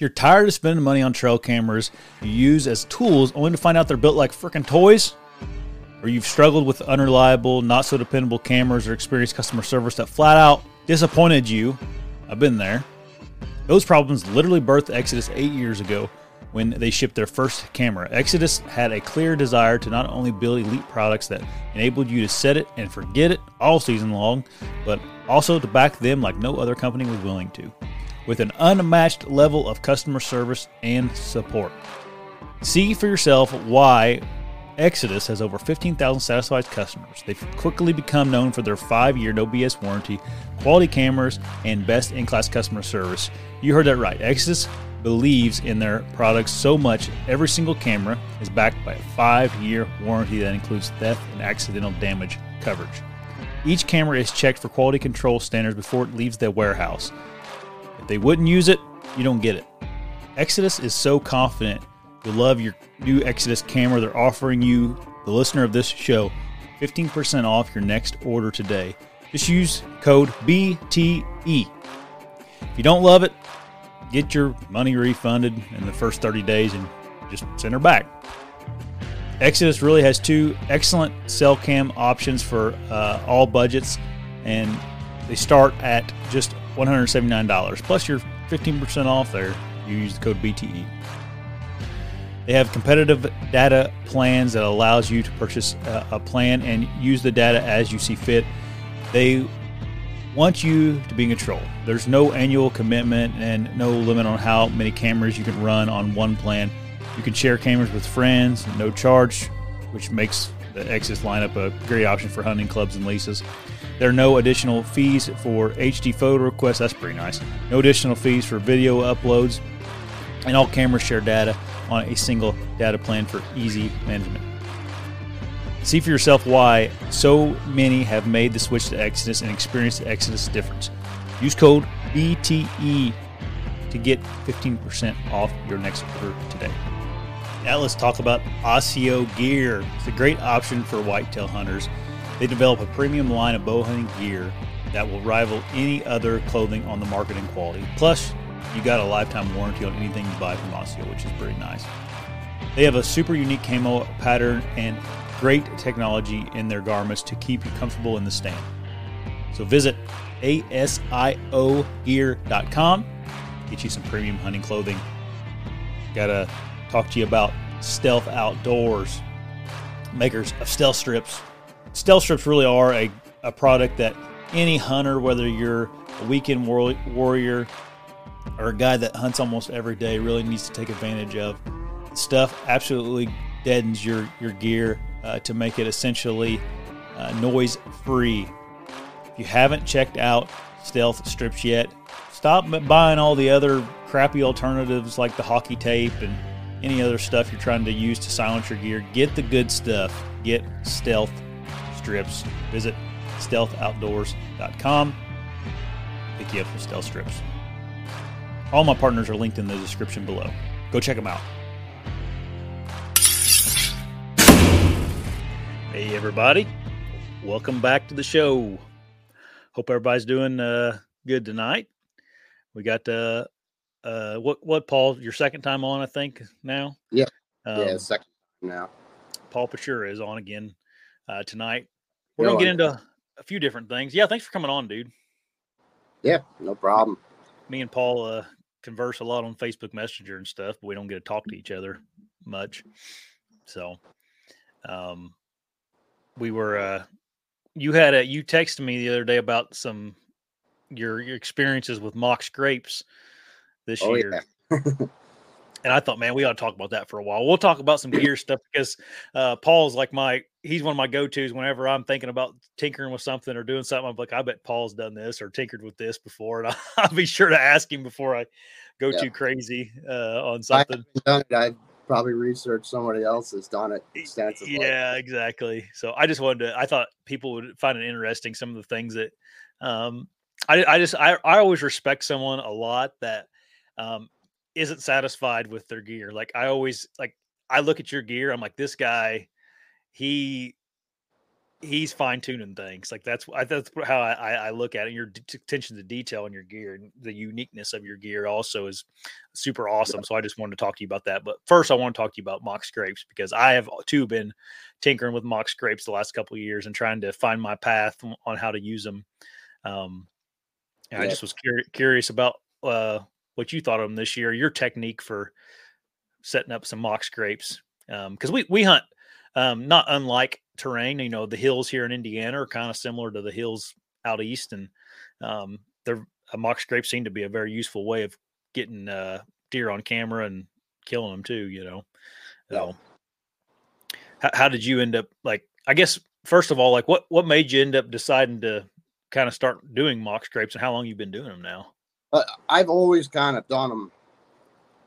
You're tired of spending money on trail cameras you use as tools only to find out they're built like freaking toys, or you've struggled with unreliable, not so dependable cameras or experienced customer service that flat out disappointed you, I've been there. Those problems literally birthed Exodus eight years ago when they shipped their first camera. Exodus had a clear desire to not only build elite products that enabled you to set it and forget it all season long, but also to back them like no other company was willing to, with an unmatched level of customer service and support. See for yourself why Exodus has over 15,000 satisfied customers. They've quickly become known for their five year no BS warranty, quality cameras, and best in class customer service. You heard that right. Exodus believes in their products so much, every single camera is backed by a five year warranty that includes theft and accidental damage coverage. Each camera is checked for quality control standards before it leaves the warehouse. They wouldn't use it, you don't get it. Exodus is so confident you'll love your new Exodus camera. They're offering you, the listener of this show, 15% off your next order today. Just use code BTE. If you don't love it, get your money refunded in the first 30 days and just send her back. Exodus really has two excellent cell cam options for uh, all budgets, and they start at just $179. Plus, you're 15% off there. You use the code BTE. They have competitive data plans that allows you to purchase a, a plan and use the data as you see fit. They want you to be in control. There's no annual commitment and no limit on how many cameras you can run on one plan. You can share cameras with friends, no charge, which makes the Exodus lineup a great option for hunting clubs and leases. There are no additional fees for HD photo requests. That's pretty nice. No additional fees for video uploads. And all cameras share data on a single data plan for easy management. See for yourself why so many have made the switch to Exodus and experienced the Exodus difference. Use code BTE to get 15% off your next order today. Now let's talk about ASIO Gear. It's a great option for whitetail hunters. They develop a premium line of bow hunting gear that will rival any other clothing on the market in quality. Plus, you got a lifetime warranty on anything you buy from ASIO, which is pretty nice. They have a super unique camo pattern and great technology in their garments to keep you comfortable in the stand. So visit asiogear.com, get you some premium hunting clothing. Gotta talk to you about Stealth Outdoors, makers of stealth strips. Stealth strips really are a, a product that any hunter, whether you're a weekend war- warrior or a guy that hunts almost every day, really needs to take advantage of. Stuff absolutely deadens your, your gear uh, to make it essentially uh, noise free. If you haven't checked out stealth strips yet, stop buying all the other crappy alternatives like the hockey tape and any other stuff you're trying to use to silence your gear. Get the good stuff. Get stealth strips. Visit stealthoutdoors.com. Pick you up some stealth strips. All my partners are linked in the description below. Go check them out. Hey, everybody. Welcome back to the show. Hope everybody's doing uh, good tonight. We got uh, uh, what what Paul? Your second time on, I think now. Yeah, Um, yeah, second time now. Paul Putera is on again uh, tonight. We're No, gonna get into a few different things. Yeah, thanks for coming on, dude. Yeah, no problem. Me and Paul uh, converse a lot on Facebook Messenger and stuff, but we don't get to talk to each other much. So, um, we were. Uh, you had a you texted me the other day about some your your experiences with mock scrapes this Oh year. yeah, and I thought, man, we ought to talk about that for a while. We'll talk about some gear stuff because uh, Paul's like my he's one of my go tos whenever I'm thinking about tinkering with something or doing something. I'm like, I bet Paul's done this or tinkered with this before, and I'll, be sure to ask him before I go Yeah. too crazy uh, on something. haven't done it. I probably researched somebody else has done it extensively. Yeah, exactly. So I just wanted to. I thought people would find it interesting some of the things that um, I I just I I always respect someone a lot that um, isn't satisfied with their gear. Like I always like I look at your gear. I'm like this guy. He he's fine tuning things. Like that's that's how I, I look at it. Your attention to detail in your gear and the uniqueness of your gear also is super awesome. So I just wanted to talk to you about that. But first, I want to talk to you about mock scrapes because I have too been tinkering with mock scrapes the last couple of years and trying to find my path on how to use them. Um, and yeah. I just was cur- curious about uh, what you thought of them this year. Your technique for setting up some mock scrapes Um, because um, we we hunt um, not unlike terrain. You know, the hills here in Indiana are kind of similar to the hills out east, and um, they're a mock scrape seem to be a very useful way of getting uh, deer on camera and killing them too. You know, so how, how did you end up like? I guess first of all, like what what made you end up deciding to kind of start doing mock scrapes, and how long you've been doing them now? Uh, I've always kind of done them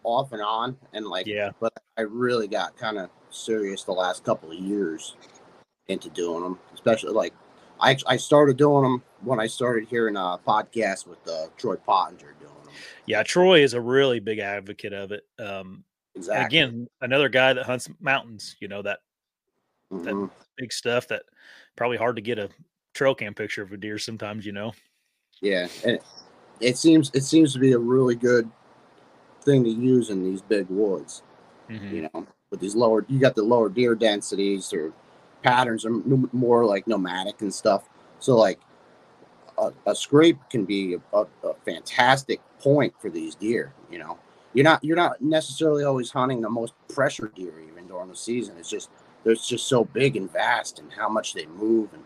off and on, and like, yeah, but I really got kind of serious the last couple of years into doing them, especially like I, I started doing them when I started hearing a podcast with uh, Troy Pottinger doing them. Yeah, Troy is a really big advocate of it. Um, exactly. Again, another guy that hunts mountains. You know that mm-hmm. that big stuff that probably hard to get a trail cam picture of a deer sometimes. You know. Yeah, and it, it seems it seems to be a really good thing to use in these big woods. Mm-hmm. You know, with these lower, you got the lower deer densities or patterns are more like nomadic and stuff. So like a, a scrape can be a, a, fantastic point for these deer. You know, you're not you're not necessarily always hunting the most pressure deer even during the season. It's just they're just so big and vast and how much they move and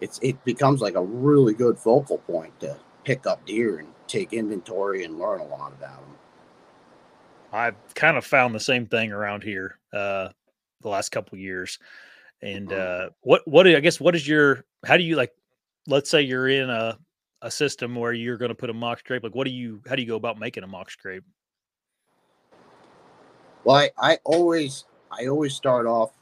it's it becomes like a really good focal point to pick up deer and take inventory and learn a lot about them. I've kind of found the same thing around here uh, the last couple years. And mm-hmm. uh, what what I guess what is your how do you like? Let's say you're in a a system where you're going to put a mock scrape. Like, what do you how do you go about making a mock scrape? Well, I, I always I always start off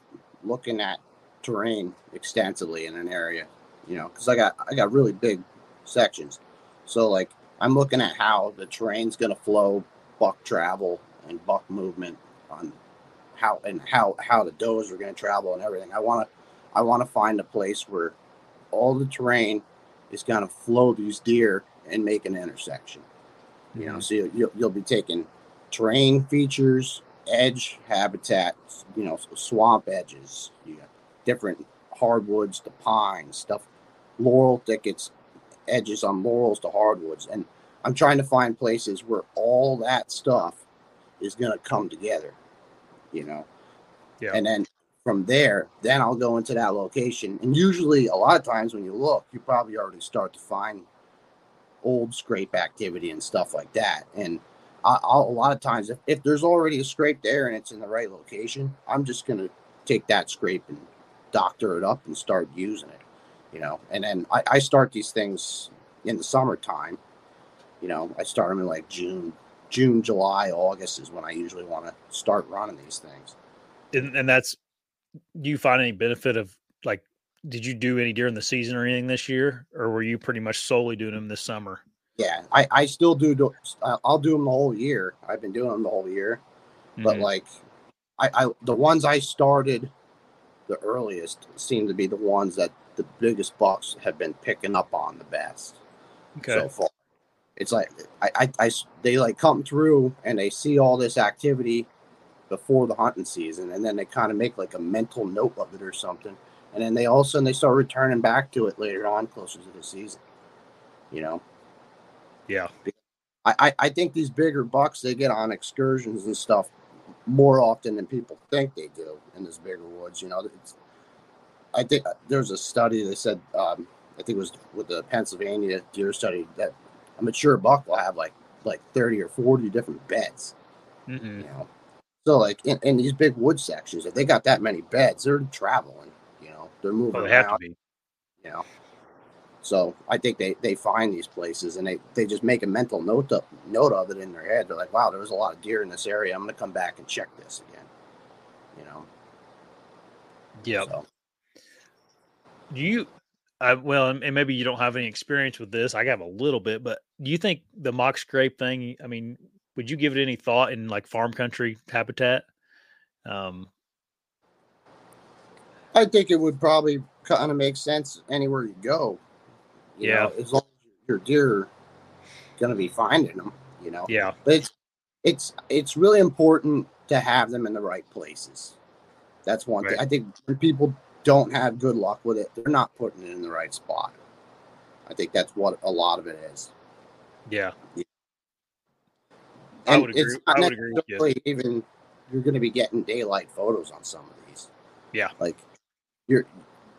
looking at terrain extensively in an area, you know, because I got I got really big sections. So like I'm looking at how the terrain's going to flow, buck travel, and buck movement on how and how how the does are going to travel and everything. I want to I want to find a place where all the terrain is going to flow these deer and make an intersection. You know, mm-hmm. so you'll, you'll be taking terrain features, edge habitat, you know, swamp edges, you got different hardwoods to pines, stuff, laurel thickets, edges on laurels to hardwoods. And I'm trying to find places where all that stuff is going to come together, you know. Yeah. And then from there, then I'll go into that location. And usually, a lot of times when you look, you probably already start to find old scrape activity and stuff like that. And I, will a lot of times, if, if there's already a scrape there and it's in the right location, I'm just going to take that scrape and doctor it up and start using it, you know. And then I, I start these things in the summertime. You know, I start them in like June, June, July, August is when I usually want to start running these things. And, and that's, do you find any benefit of like, did you do any during the season or anything this year, or were you pretty much solely doing them this summer? Yeah, I, I still do. do I'll do them the whole year. I've been doing them the whole year, mm-hmm. but like, I, I the ones I started the earliest seem to be the ones that the biggest bucks have been picking up on the best okay. so far it's like I, I, I, they like come through and they see all this activity before the hunting season and then they kind of make like a mental note of it or something. And then they all of a sudden they start returning back to it later on closer to the season you know? Yeah. I, I think these bigger bucks they get on excursions and stuff more often than people think they do in this bigger woods you know? It's, i think uh, there's a study that said um, i think it was with the pennsylvania deer study that a mature buck will have like like 30 or 40 different beds. Mm-hmm. You know? So like in, in, these big wood sections, if they got that many beds, they're traveling, you know, they're moving. They around, have to be. You know. So I think they, they find these places and they, they just make a mental note of, note of it in their head. They're like, wow, there was a lot of deer in this area. I'm going to come back and check this again. You know? Yeah. So. Do you I, well, and maybe you don't have any experience with this. I have a little bit, but do you think the mock scrape thing? I mean, would you give it any thought in like farm country habitat? Um, I think it would probably kind of make sense anywhere you go. You Yeah. know, as long as your deer are gonna be finding them, you know. Yeah. But it's it's it's really important to have them in the right places. That's one Right. thing. I think when people don't have good luck with it, they're not putting it in the right spot. I think that's what a lot of it is. Yeah. I And would agree- I would agree you. even you're going to be getting daylight photos on some of these. Yeah. Like you're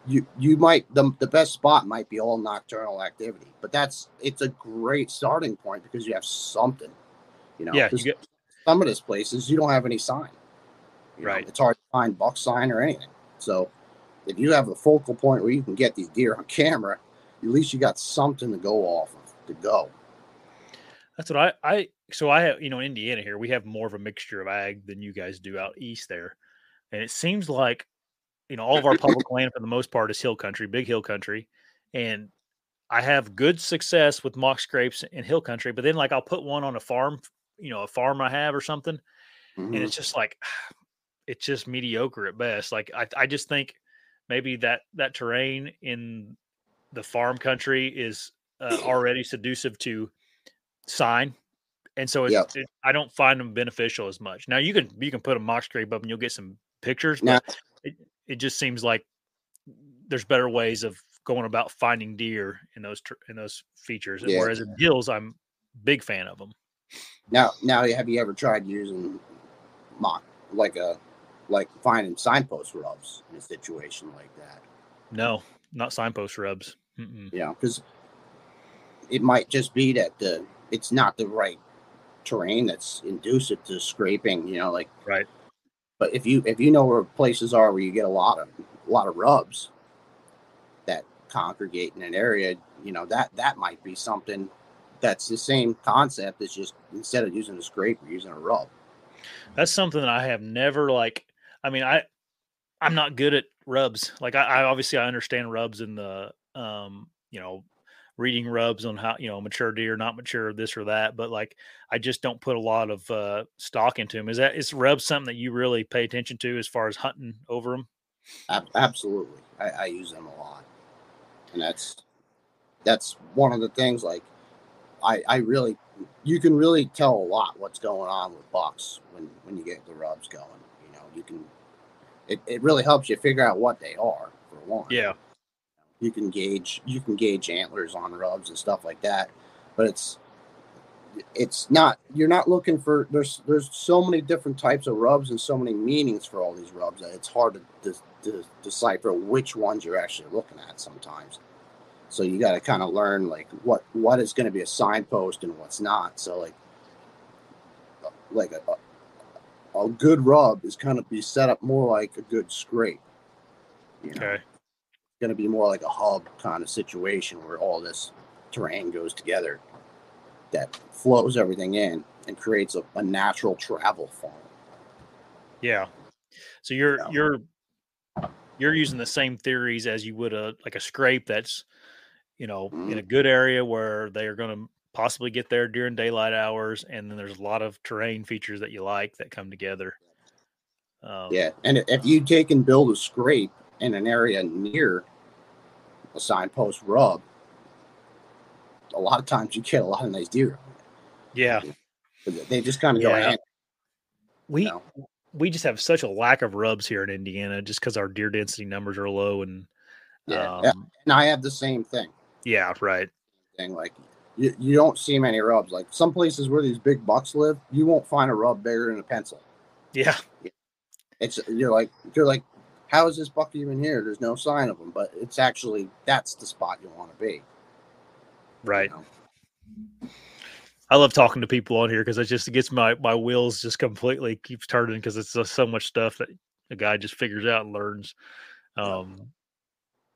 you you might the, the best spot might be all nocturnal activity, but that's it's a great starting point because you have something. You know, Yeah. You get, some of these places you don't have any sign. You know, Right. it's hard to find buck sign or anything. So if you have a focal point where you can get these deer on camera, at least you got something to go off of to go. That's what I I so I have you know in Indiana here we have more of a mixture of ag than you guys do out east there, and it seems like you know all of our public land for the most part is hill country, big hill country, and I have good success with mock scrapes in hill country. But then like I'll put one on a farm, you know, a farm I have or something, and Mhm. it's just like it's just mediocre at best. Like I I just think maybe that that terrain in the farm country is uh, already seducive to sign. And so it, i don't find them beneficial as much. Now you can you can put a mock scrape up and you'll get some pictures but it, it just seems like there's better ways of going about finding deer in those in those features. Yeah. whereas in hills i'm big fan of them Now, now, have you ever tried using mock like a like finding signpost rubs in a situation like that? no not signpost rubs Mm-mm. Know, because it might just be that the it's not the right terrain that's inducive to scraping. You know, like right But if you if you know where places are where you get a lot of a lot of rubs that congregate in an area, you know that that might be something that's the same concept. It's just instead of using a scrape, you're using a rub. that's something that I have never like. I mean, I I'm not good at rubs. Like I, I obviously I understand rubs in the um you know reading rubs on how you know mature deer, not mature this or that. But like I just don't put a lot of uh stock into them. Is that is rubs something that you really pay attention to as far as hunting over them? Absolutely, I, I use them a lot, and that's that's one of the things. Like I I really you can really tell a lot what's going on with bucks when when you get the rubs going. You can it, it really helps you figure out what they are for one. Yeah, you can gauge you can gauge antlers on rubs and stuff like that but it's it's not you're not looking for there's there's so many different types of rubs and so many meanings for all these rubs that it's hard to, to, to decipher which ones you're actually looking at sometimes. So you got to kind of learn like what what is going to be a signpost and what's not. So like like a, a, good rub is kind of be set up more like a good scrape you know okay. going to be more like a hub kind of situation where all this terrain goes together that flows everything in and creates a, a natural travel funnel. Yeah. So you're Yeah. you're you're using the same theories as you would a like a scrape that's you know in a mm-hmm. good area where they are going to possibly get there during daylight hours and then there's a lot of terrain features that you like that come together. Um, Yeah, and if you take and build a scrape in an area near a signpost rub, a lot of times you get a lot of nice deer. Yeah. They just kind of go, Yeah. We you know? we just have such a lack of rubs here in Indiana just because our deer density numbers are low and Yeah, um, yeah. and I have the same thing. yeah, right. thing. Like you, you don't see many rubs. Like some places where these big bucks live, you won't find a rub bigger than a pencil. Yeah. It's you're like you're like, how is this buck even here? There's no sign of him, but it's actually that's the spot you want to be. you Right. know? I love talking to people on here because it just gets my my wheels just completely keeps turning because it's so much stuff that a guy just figures out and learns. Um,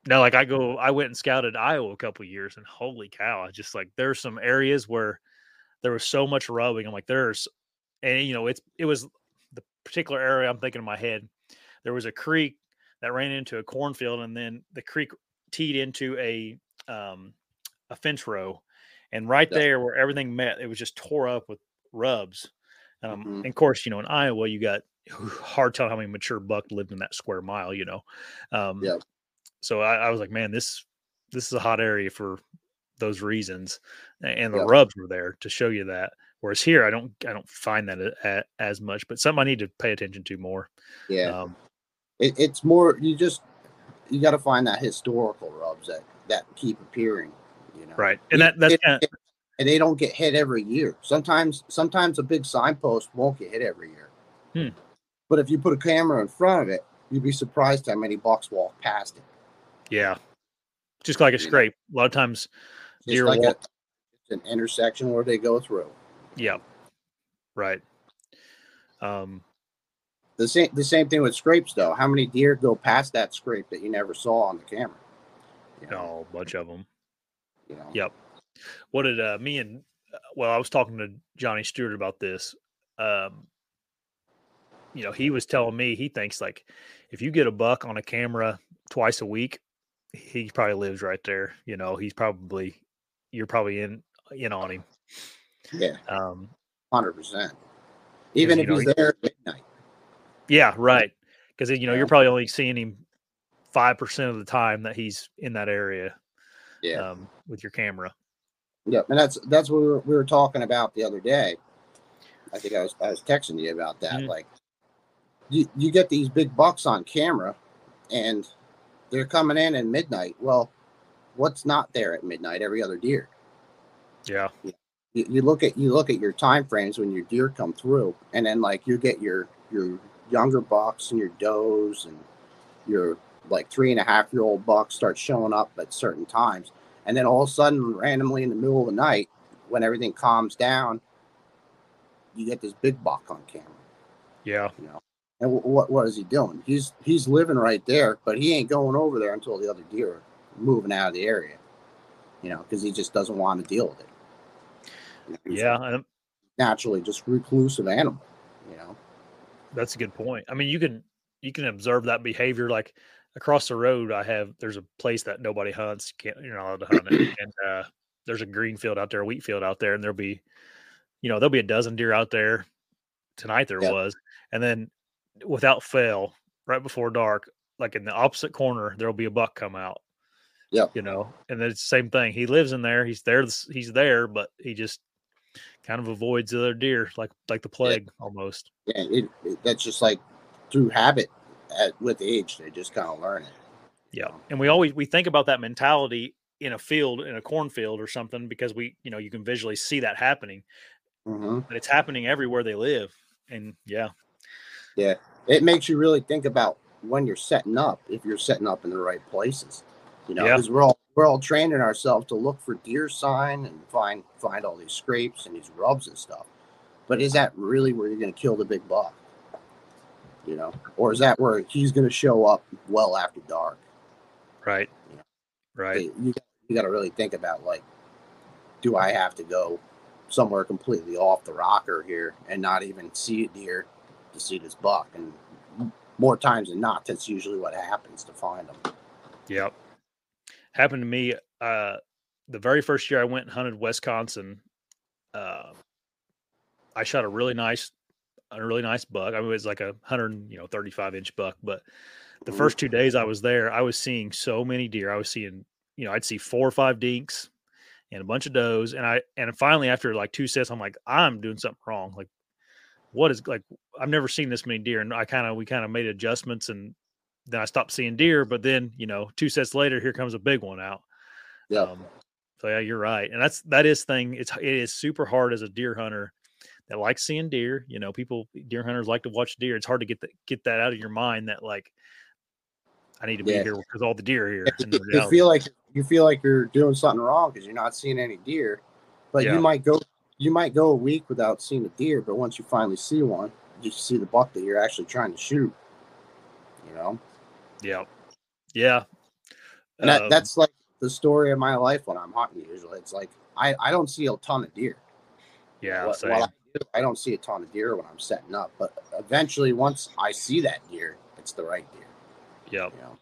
now, like I go, I went and scouted Iowa a couple years, and holy cow! I just like there's some areas where there was so much rubbing. I'm like, there's, and you know, it's it was the particular area I'm thinking in my head. There was a creek that ran into a cornfield, and then the creek teed into a um, a fence row, and right Yeah. there where everything met, it was just tore up with rubs. Um, Mhm. And of course, you know, in Iowa, you got hard telling how many mature buck lived in that square mile. You know, um, Yeah. So I, I was like, man, this this is a hot area for those reasons, and the Yep. rubs were there to show you that. Whereas here, I don't I don't find that a, a, as much, but something I need to pay attention to more. Yeah, Um, it, it's more you just you got to find that historical rubs that that keep appearing. You know, right, and that that's It- kind of, and they don't get hit every year. Sometimes, sometimes a big signpost won't get hit every year. Hmm. But if you put a camera in front of it, you'd be surprised how many bucks walk past it. Yeah, just like a scrape. A lot of times, Just Deer like walk- a, it's an intersection where they go through. yeah, right. Um, The same, the same thing with scrapes, though. How many deer go past that scrape that you never saw on the camera? You know, oh, a bunch of them. you know? Yep. What did uh, me and uh, well, I was talking to Johnny Stewart about this. Um, you know, he was telling me he thinks like if you get a buck on a camera twice a week, he probably lives right there. You know, he's probably you're probably in in on him. Yeah, Um, hundred percent. Even if know, he's he- there at midnight. yeah, right. Because you know Yeah. you're probably only seeing him five percent of the time that he's in that area Yeah. um, with your camera. Yeah, and that's that's what we were, we were talking about the other day. I think I was I was texting you about that. Mhm. Like, you you get these big bucks on camera, and they're coming in at midnight. Well, what's not there at midnight? Every other deer. Yeah, You, you look at you look at your time frames when your deer come through, and then like you get your your younger bucks and your does and your like three and a half year old bucks start showing up at certain times, and then all of a sudden, randomly in the middle of the night, when everything calms down, you get this big buck on camera. yeah, You know, and wh- what what is he doing? He's he's living right there, but he ain't going over there until the other deer are moving out of the area. You know, because he just doesn't want to deal with it. He's yeah. naturally just reclusive animal. You know, That's a good point. I mean, you can you can observe that behavior like across the road. I have there's a place that nobody hunts. Can't you're not allowed to hunt it, and uh, there's a green field out there, a wheat field out there, and there'll be, you know, there'll be a dozen deer out there. Tonight there Yep. was, and then without fail, right before dark, like in the opposite corner, there'll be a buck come out. Yeah. You know, and then it's the same thing. He lives in there. He's there. He's there, but he just kind of avoids the other deer, like like the plague almost. yeah, it, it, that's just like through habit. At, with age, they just kind of learn it. Yeah. And we always we think about that mentality in a field, in a cornfield or something, because we, you know, you can visually see that happening, hmm but it's happening everywhere they live. And yeah, Yeah, it makes you really think about when you're setting up, if you're setting up in the right places. You know, Yeah. because we're all we're all training ourselves to look for deer sign and find find all these scrapes and these rubs and stuff. But is that really where you're going to kill the big buck? You know, or is that where he's going to show up well after dark? right. Yeah. Right. You you got to really think about like, do I have to go somewhere completely off the rocker here and not even see a deer to see this buck? And more times than not, that's usually what happens to find them. Yep. Happened to me uh the very first year I went and hunted Wisconsin, uh I shot a really nice a really nice buck. I mean it was like a hundred, you know, 35 inch buck, but the Mhm. first two days I was there, I was seeing so many deer. I was seeing, you know, I'd see four or five dinks and a bunch of does. And I and finally after like two sets, I'm like, I'm doing something wrong. Like, what is like I've never seen this many deer. And I kind of we kind of made adjustments and then I stopped seeing deer. But then, you know, two sets later, here comes a big one out. Yeah. Um, so yeah, you're right, and that's that is thing. It's it is super hard as a deer hunter that likes seeing deer. You know, people deer hunters like to watch deer. It's hard to get that get that out of your mind that like I need to be Yeah. here because all the deer are here. you, you feel like you feel like you're doing something wrong because you're not seeing any deer, but Yeah. you might go you might go a week without seeing a deer, but once you finally see one, you see the buck that you're actually trying to shoot. You know, yeah, yeah. and that, Um, that's like the story of my life when I'm hunting. Usually, it's like I I don't see a ton of deer. yeah. What-. I, do, I don't see a ton of deer when I'm setting up, but eventually, once I see that deer, it's the right deer. Yeah. You know,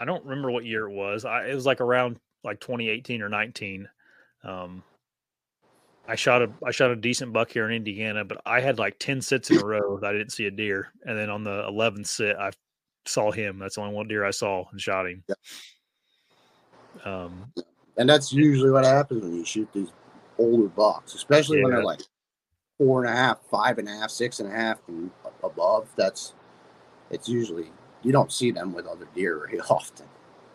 I don't remember what year it was. I, it was like around like 2018 or 19. Um, I shot a I shot a decent buck here in Indiana, but I had like 10 sits in a row that I didn't see a deer, and then on the 11th sit, I saw him. That's the only one deer I saw and shot him. Um, And that's usually what happens when you shoot these older bucks, especially when they're like four and a half, five and a half, six and a half, and above. That's it's usually you don't see them with other deer very often.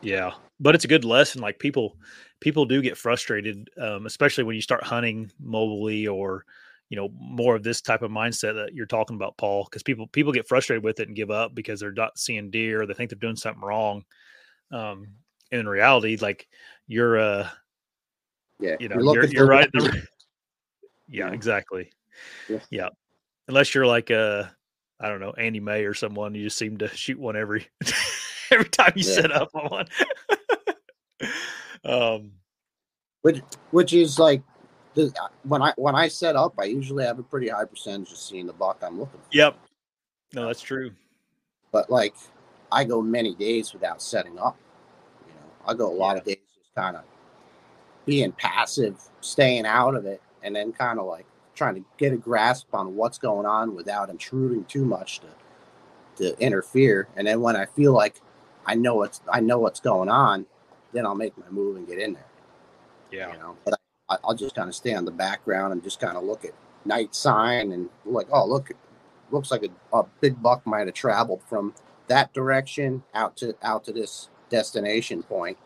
Yeah, but it's a good lesson. Like people, people do get frustrated, um, especially when you start hunting mobilely or you know more of this type of mindset that you're talking about, Paul. Because people people get frustrated with it and give up because they're not seeing deer. Or they think they're doing something wrong. Um, in reality, like you're, uh, Yeah, you know, you're you're, you're right. Yeah. exactly. Yeah. yeah. Unless you're like uh I don't know, Andy May or someone, you just seem to shoot one every every time you Yeah. set up on one. um which which is like the, when I when I set up, I usually have a pretty high percentage of seeing the buck I'm looking for. yep. No, that's true. But like, I go many days without setting up. You know, I go a lot of days just kind of being passive, staying out of it, and then kind of like trying to get a grasp on what's going on without intruding too much to to interfere. And then when I feel like I know what's I know what's going on, then I'll make my move and get in there. Yeah. You know, but I, I'll just kind of stay on the background and just kind of look at night sign and like, oh, look, looks like a, a big buck might have traveled from that direction out to out to this destination point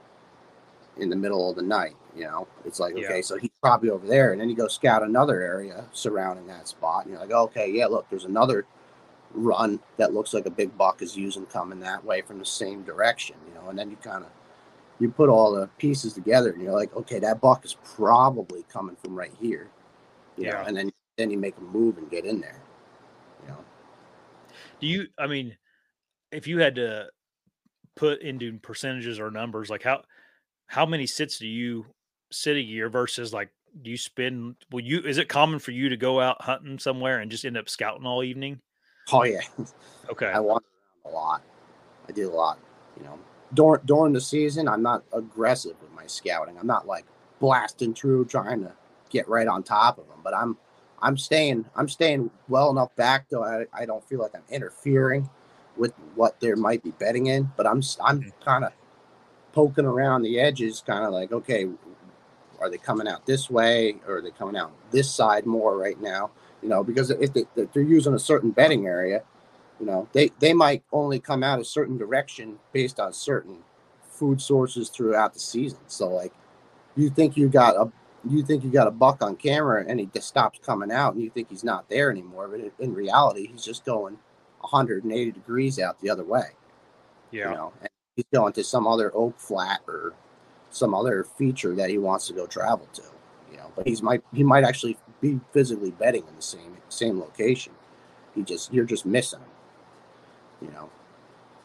in the middle of the night. You know, it's like Yeah. okay, so he's probably over there, and then you go scout another area surrounding that spot, and you're like, okay, yeah, look, there's another run that looks like a big buck is using coming that way from the same direction. You know, and then you kind of you put all the pieces together, and you're like, okay, that buck is probably coming from right here. You know, Yeah. and then then you make a move and get in there. You know. Do you I mean, if you had to put into percentages or numbers, like how how many sits do you sit a year versus like do you spend will you is it common for you to go out hunting somewhere and just end up scouting all evening? Oh yeah, Okay. I walk around a lot. I do a lot. You know, during during the season, I'm not aggressive with my scouting. I'm not like blasting through trying to get right on top of them. But I'm I'm staying I'm staying well enough back though I, I don't feel like I'm interfering with what there might be bedding in. But I'm I'm mm. kind of poking around the edges, kind of like okay, are they coming out this way or are they coming out this side more right now? You know, because if, they, if they're using a certain bedding area, you know, they they might only come out a certain direction based on certain food sources throughout the season. So like, you think you got a you think you got a buck on camera and he just stops coming out and you think he's not there anymore, but in, reality, he's just going 180 degrees out the other way. yeah. You know, and he's going to some other oak flat or some other feature that he wants to go travel to. You know, but he's might he might actually be physically bedding in the same same location. He just you're just missing him. You know,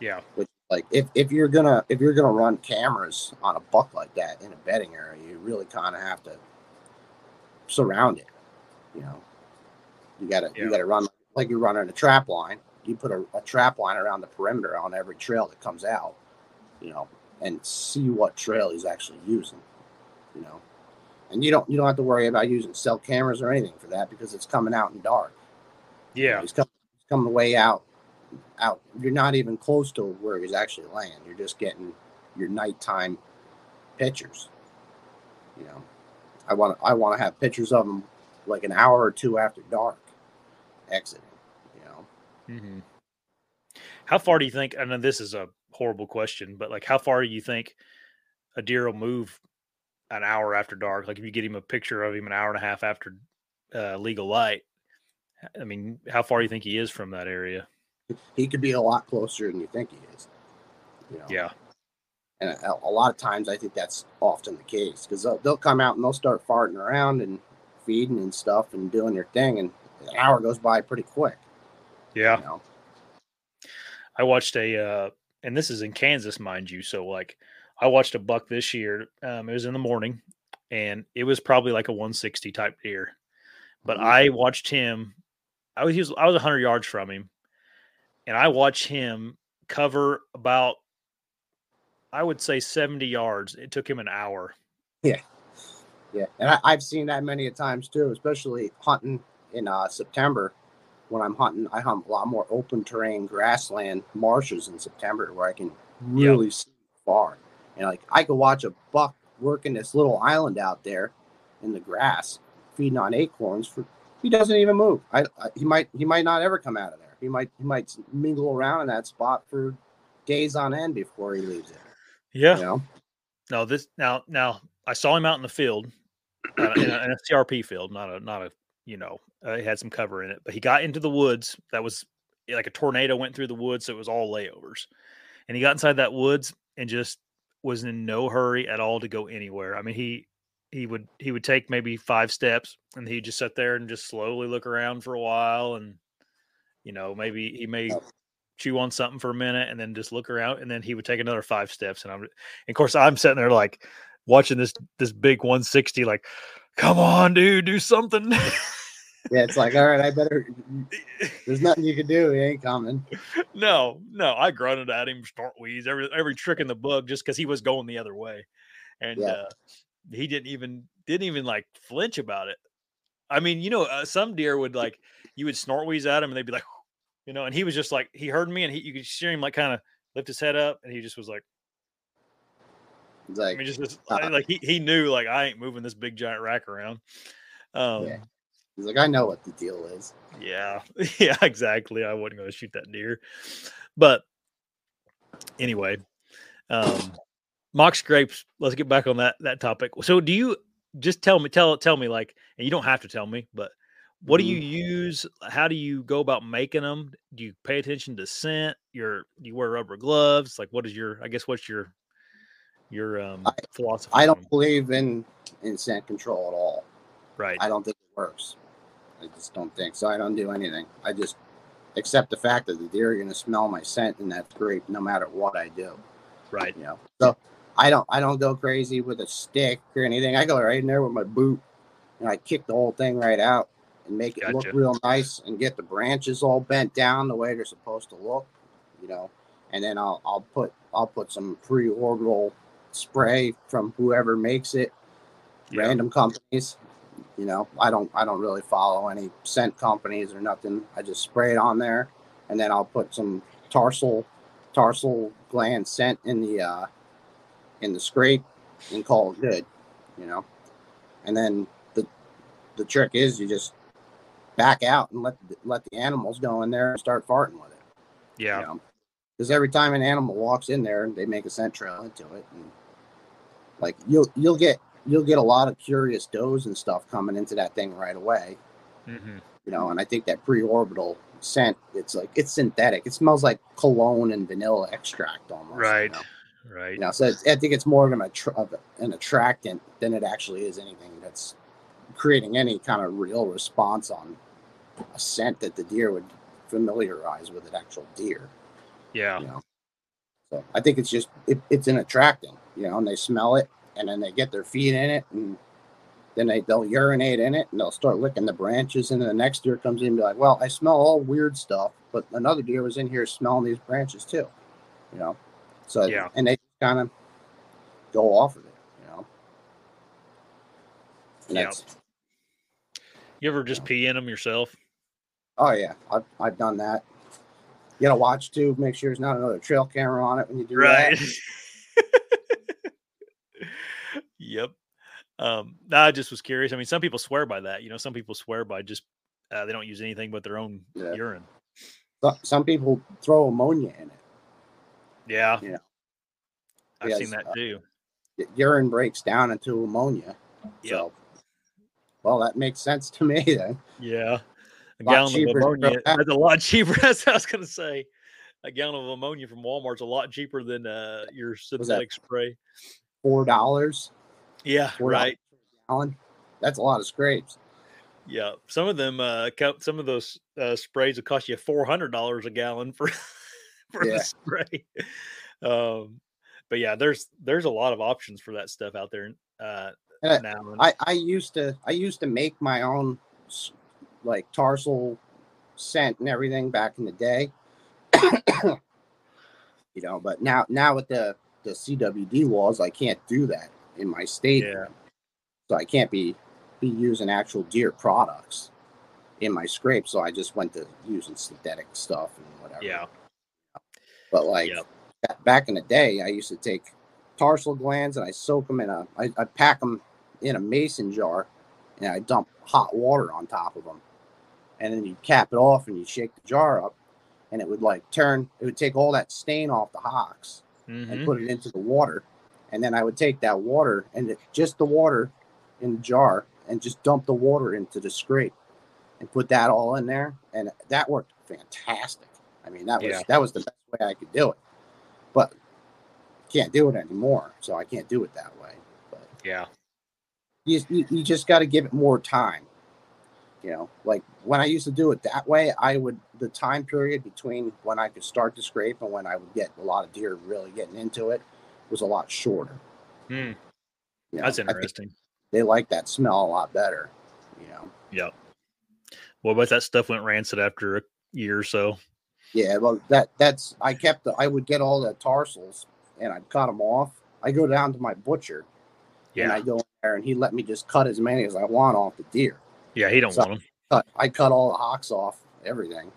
Yeah. which like if, if you're gonna if you're gonna run cameras on a buck like that in a bedding area, you really kind of have to surround it. You know, you gotta Yeah. you gotta run like you're running a trap line. You put a, a trap line around the perimeter on every trail that comes out. You know, and see what trail he's actually using. You know, and you don't you don't have to worry about using cell cameras or anything for that because it's coming out in dark. Yeah. He's coming, he's coming way out. Out. You're not even close to where he's actually laying. You're just getting your nighttime pictures. You know, I want I want to have pictures of him like an hour or two after dark, exiting. You know, Mm-hmm. How far do you think? I know this is a horrible question, but like, how far do you think a deer will move an hour after dark? Like, if you get him a picture of him an hour and a half after uh, legal light, I mean, how far do you think he is from that area? He could be a lot closer than you think he is. You know? Yeah, and a, a lot of times I think that's often the case because they'll, they'll come out and they'll start farting around and feeding and stuff and doing their thing, and an hour goes by pretty quick. yeah. You know, I watched a, uh, and this is in Kansas, mind you. So like, I watched a buck this year. Um, it was in the morning, and it was probably like a 160 type deer. But Mhm. I watched him. I was he was I was 100 yards from him, and I watch him cover about, I would say 70 yards. It took him an hour. yeah, Yeah. and I, I've seen that many a times too, especially hunting in uh, September when I'm hunting, I hunt a lot more open terrain, grassland, marshes in September where I can really see far. And like I could watch a buck working this little island out there in the grass, feeding on acorns for he doesn't even move. I, I, he might he might not ever come out of there. He might he might mingle around in that spot for days on end before he leaves it. Yeah. You know? No, this now now I saw him out in the field, uh, in, a, in, a, CRP field, not a not a you know uh, he had some cover in it, but he got into the woods. That was like a tornado went through the woods, so it was all layovers, and he got inside that woods and just was in no hurry at all to go anywhere. I mean, he he would he would take maybe five steps and he'd just sit there and just slowly look around for a while and you know maybe he may chew on something for a minute and then just look around and then he would take another five steps and I'm and of course I'm sitting there like watching this this big 160 like come on dude do something yeah it's like all right I better there's nothing you can do he ain't coming no no I grunted at him start wheeze every every trick in the book just because he was going the other way and yeah. uh he didn't even didn't even like flinch about it. I mean, you know, uh, some deer would like you would snort wheeze at him and they'd be like, you know, and he was just like he heard me and he you could hear him like kind of lift his head up and he just was like, like, I mean, just, uh, like he, he knew like I ain't moving this big giant rack around. Um, yeah. He's like, I know what the deal is. Yeah, yeah, exactly. I wasn't going to shoot that deer, but anyway, um, mock scrapes. Let's get back on that that topic. So, do you just tell me tell tell me like, and you don't have to tell me, but what do you mm-hmm. use? How do you go about making them? Do you pay attention to scent? Your do you wear rubber gloves? Like, what is your? I guess what's your your um I, philosophy? I don't believe in in scent control at all. Right. I don't think it works. I just don't think so. I don't do anything. I just accept the fact that the deer are going to smell my scent, and that's great no matter what I do. Right. You know. So I don't I don't go crazy with a stick or anything. I go right in there with my boot and I kick the whole thing right out and make it gotcha. look real nice and get the branches all bent down the way they're supposed to look, you know. And then I'll I'll put I'll put some pre-orbital spray from whoever makes it, yeah. random companies. You know, I don't I don't really follow any scent companies or nothing. I just spray it on there, and then I'll put some tarsal tarsal gland scent in the uh, in the scrape and call it good, you know. And then the the trick is you just back out and let the, let the animals go in there and start farting with it. Yeah. You know? Because every time an animal walks in there, they make a scent trail into it, and like you'll you'll get you'll get a lot of curious does and stuff coming into that thing right away. Mm-hmm. You know, and I think that pre-orbital scent, it's like it's synthetic. It smells like cologne and vanilla extract almost. Right. You know? Right. You know, so I think it's more of an, of an attractant than it actually is anything that's creating any kind of real response on a scent that the deer would familiarize with an actual deer. Yeah. You know? So I think it's just it, it's an attractant, you know, and they smell it and then they get their feet in it and then they, they'll urinate in it and they'll start licking the branches and then the next deer comes in and be like, Well, I smell all weird stuff, but another deer was in here smelling these branches too. You know. So yeah, and they kind of go off of it, you know. yeah. You ever just pee in them yourself? Oh yeah, I've I've done that. You gotta watch too. Make sure there's not another trail camera on it when you do right. that. yep. Um, I just was curious. I mean, some people swear by that. You know, some people swear by just uh, they don't use anything but their own yeah. urine. Some people throw ammonia in it. Yeah. Yeah. I've because, seen that uh, too. urine breaks down into ammonia. Yep. So, well, that makes sense to me then. Yeah. A gallon of ammonia that's a lot cheaper. That's what I was going to say. A gallon of ammonia from Walmart's a lot cheaper than uh, your synthetic spray. Four dollars. Yeah, $4 right. Gallon. That's a lot of scrapes. Yeah, some of them, uh, some of those uh, sprays will cost you four hundred dollars a gallon for for yeah. the spray. Um, but yeah, there's there's a lot of options for that stuff out there uh, now. I I used to I used to make my own like tarsal scent and everything back in the day. you know, but now now with the the CWD laws, I can't do that in my state. Yeah. So I can't be be using actual deer products in my scrape, so I just went to using synthetic stuff and whatever. Yeah. But like back in the day, I used to take tarsal glands and I soak them in a, I, I pack them in a mason jar, and I dump hot water on top of them, and then you cap it off and you shake the jar up, and it would like turn, it would take all that stain off the hocks and Mhm. put it into the water, and then I would take that water and it, just the water in the jar and just dump the water into the scrape and put that all in there, and that worked fantastic. I mean, that was Yeah. that was the best way I could do it, but can't do it anymore, so I can't do it that way. But Yeah. you you, you just got to give it more time. You know, like when I used to do it that way, I would the time period between when I could start to scrape and when I would get a lot of deer really getting into it was a lot shorter. Hmm. You know, That's interesting. They like that smell a lot better. You know, Yep. What about that stuff went rancid after a year or so? yeah. Well, that that's I kept the I would get all the tarsals and I'd cut them off. I go down to my butcher yeah. and I go in there and he let me just cut as many as I want off the deer. Yeah. He don't So- want them. cut I cut all the hocks off, everything,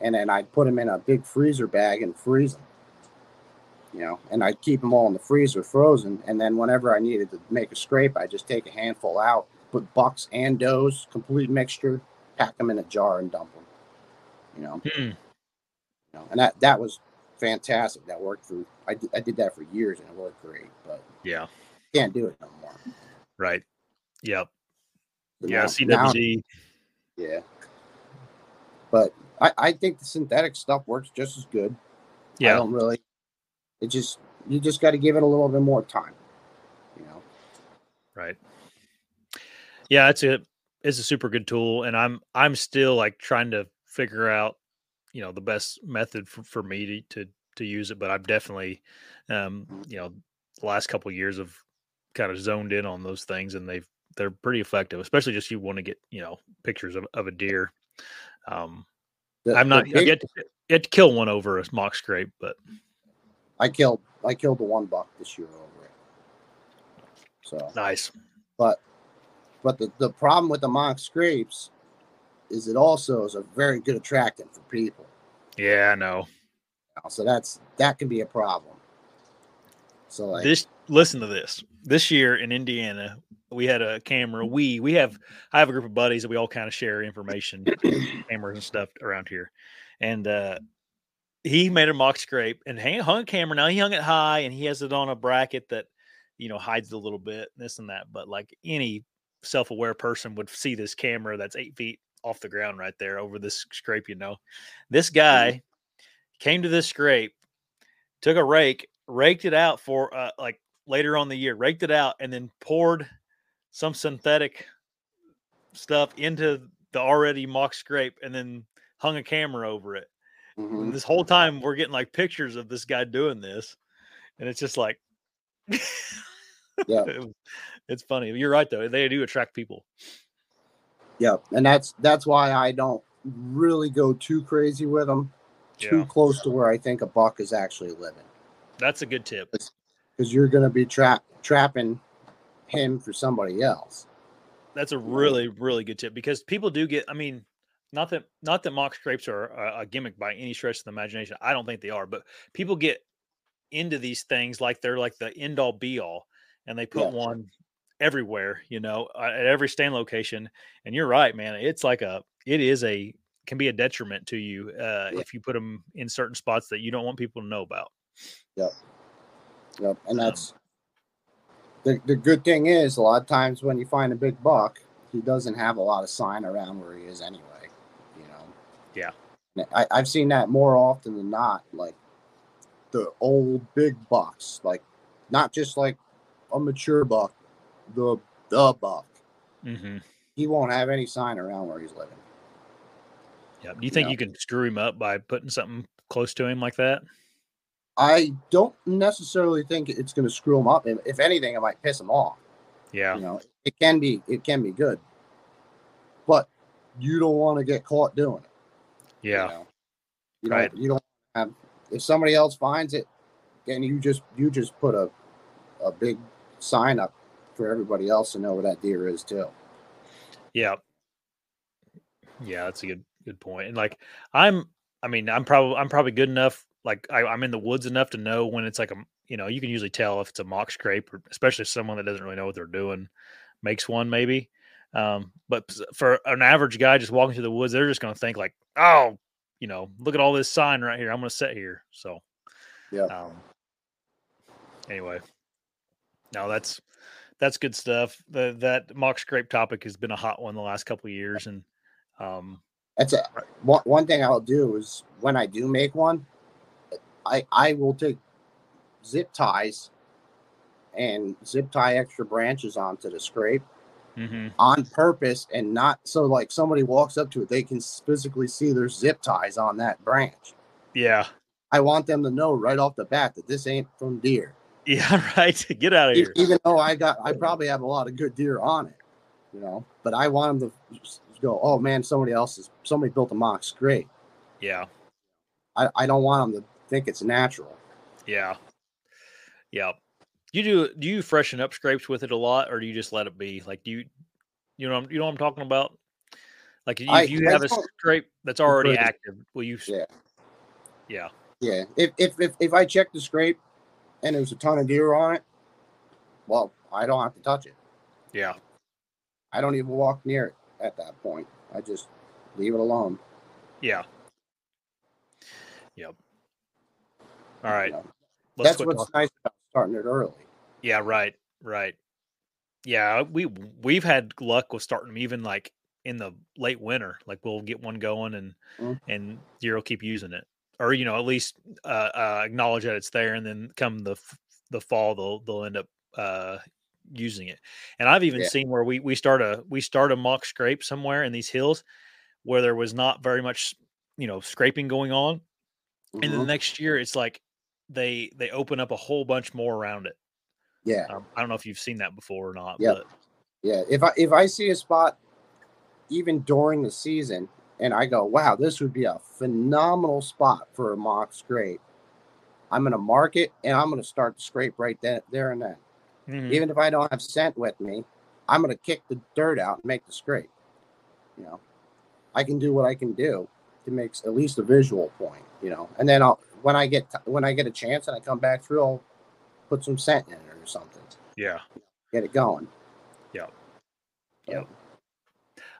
and then I'd put them in a big freezer bag and freeze them. You know, and I'd keep them all in the freezer frozen, and then whenever I needed to make a scrape, I just take a handful out, put bucks and does, complete mixture, pack them in a jar and dump them. You know, Hmm. you know, and that that was fantastic. That worked for I did, I did that for years and it worked great, but Yeah. can't do it no more. Right. Yep. Yeah. now- CWD. Yeah. But I, I think the synthetic stuff works just as good. Yeah. I don't really. It just you just got to give it a little bit more time. You know. Right. Yeah, it's a it's a super good tool, and I'm I'm still like trying to figure out, you know, the best method for, for me to, to to use it. But I've definitely, um, you know, the last couple of years have kind of zoned in on those things, and they've they're pretty effective, especially just you want to get you know pictures of, of a deer. Um, The- I'm not big- yet to, yet to kill one over a mock scrape, but I killed. I killed the one buck this year over it. So, nice. but but the, the problem with the mock scrapes is it also is a very good attractant for people. Yeah, I know. So that's that can be a problem. So like this listen to this this year in indiana we had a camera. We we have i have a group of buddies that we all kind of share information cameras and stuff around here. And uh he made a mock scrape and hang, hung a camera. Now he hung it high and he has it on a bracket that you know hides it a little bit this and that. But like any self-aware person would see this camera that's eight feet off the ground right there over this scrape you know. This guy came to this scrape took a rake raked it out for uh, like later on the year, raked it out, and then poured some synthetic stuff into the already mock scrape, and then hung a camera over it. mhm. And this whole time, we're getting like pictures of this guy doing this, and it's just like, Yeah. it it's funny. You're right though; they do attract people. Yeah, and that's that's why I don't really go too crazy with them, too Yeah. close to where I think a buck is actually living, That's a good tip. because you're going to be trap trapping him for somebody else. That's a really, really good tip because people do get. I mean, not that not that mock scrapes are a, a gimmick by any stretch of the imagination. I don't think they are, but people get into these things like they're like the end all be all, and they put Yeah. one everywhere. You know, at every stand location. And you're right, man. It's like a. It is a can be a detriment to you uh, Yeah. if you put them in certain spots that you don't want people to know about. Yep, Yep. and Um, that's the the good thing is a lot of times when you find a big buck, he doesn't have a lot of sign around where he is anyway. You know. Yeah. I, I've seen that more often than not. Like the old big bucks, like not just like a mature buck, the the buck. Mm-hmm. He won't have any sign around where he's living. Yeah. Do you think Yeah. you can screw him up by putting something close to him like that? I don't necessarily think it's going to screw him up. If anything, it might piss him off. Yeah. You know, it can be it can be good, but you don't want to get caught doing it. you Yeah. know? You Right. don't. You don't have. If somebody else finds it, then you just you just put a a big sign up for everybody else to know where that deer is too. Yeah. Yeah, that's a good good point. And like I'm I mean, I'm probably I'm probably good enough. Like I, I'm in the woods enough to know when it's like a you know, you can usually tell if it's a mock scrape, or especially if someone that doesn't really know what they're doing makes one maybe. Um, but for an average guy just walking through the woods, they're just going to think like, oh, you know, look at all this sign right here. I'm going to sit here. So, Yeah. Um, anyway, no, that's that's good stuff. The, that mock scrape topic has been a hot one the last couple of years, and um, That's a one, one thing I'll do is when I do make one, I I will take zip ties and zip tie extra branches onto the scrape mhm. on purpose and not so like somebody walks up to it, they can physically see there's zip ties on that branch. yeah, I want them to know right off the bat that this ain't from deer. yeah, right. Get out of here. Even though I got, I probably have a lot of good deer on it, you know. But I want them to go, oh man, somebody else is somebody built a mock scrape. Yeah, I, I don't want them to think it's natural. yeah, yeah. You do do you freshen up scrapes with it a lot, or do you just let it be? Like, do you you know you know what I'm talking about? Like, if I- you have a scrape that's already Right. active, will you? Yeah. Yeah. Yeah. If if if, if I check the scrape and there's a ton of deer on it, well, I don't have to touch it. Yeah. I don't even walk near it at that point. I just leave it alone. Yeah. Yep. All right. you know. That's what's nice about starting it early. Yeah, right, right. Yeah, we we've had luck with starting them even like in the late winter. Like we'll get one going and Mhm. and deer will keep using it, or you know at least uh, uh, acknowledge that it's there, and then come the the fall they'll they'll end up uh, using it. And I've even Yeah. seen where we we start a we start a mock scrape somewhere in these hills where there was not very much you know scraping going on, and then the next year it's like they they open up a whole bunch more around it. Yeah. Um, I don't know if you've seen that before or not. Yep. But Yeah, if I if I see a spot even during the season and I go, wow, this would be a phenomenal spot for a mock scrape, I'm gonna mark it and I'm gonna start the scrape right then there and then. Mhm. Even if I don't have scent with me, I'm gonna kick the dirt out and make the scrape. You know, I can do what I can do to make at least a visual point. You know, and then I'll when I get when I get a chance and I come back through, I'll put some scent in it or something, yeah, get it going. Yep. So, Yep.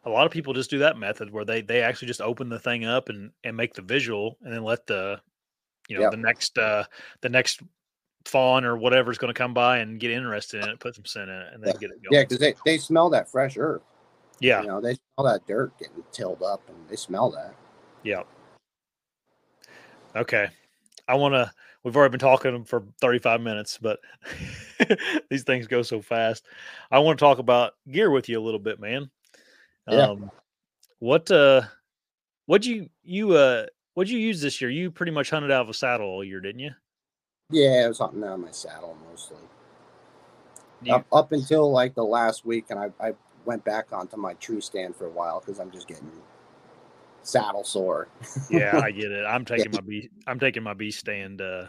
a lot of people just do that method where they they actually just open the thing up and and make the visual, and then let the you know Yep. the next uh the next fawn or whatever's going to come by and get interested in it, put some scent in it, and then Yeah. get it going. Yeah, because they, they smell that fresh earth. yeah, You know, they smell that dirt getting tilled up and they smell that. yeah. Okay, I want to. We've already been talking for 35 minutes, but these things go so fast. I want to talk about gear with you a little bit, man. Yeah. Um, what uh, what you you uh, what'd you use this year? You pretty much hunted out of a saddle all year, didn't you? Yeah, I was hunting out of my saddle mostly. You- Up, up until like the last week, and I, I went back onto my tree stand for a while because I'm just getting saddle sore. yeah, I get it. I'm taking my B. I'm taking my B stand uh,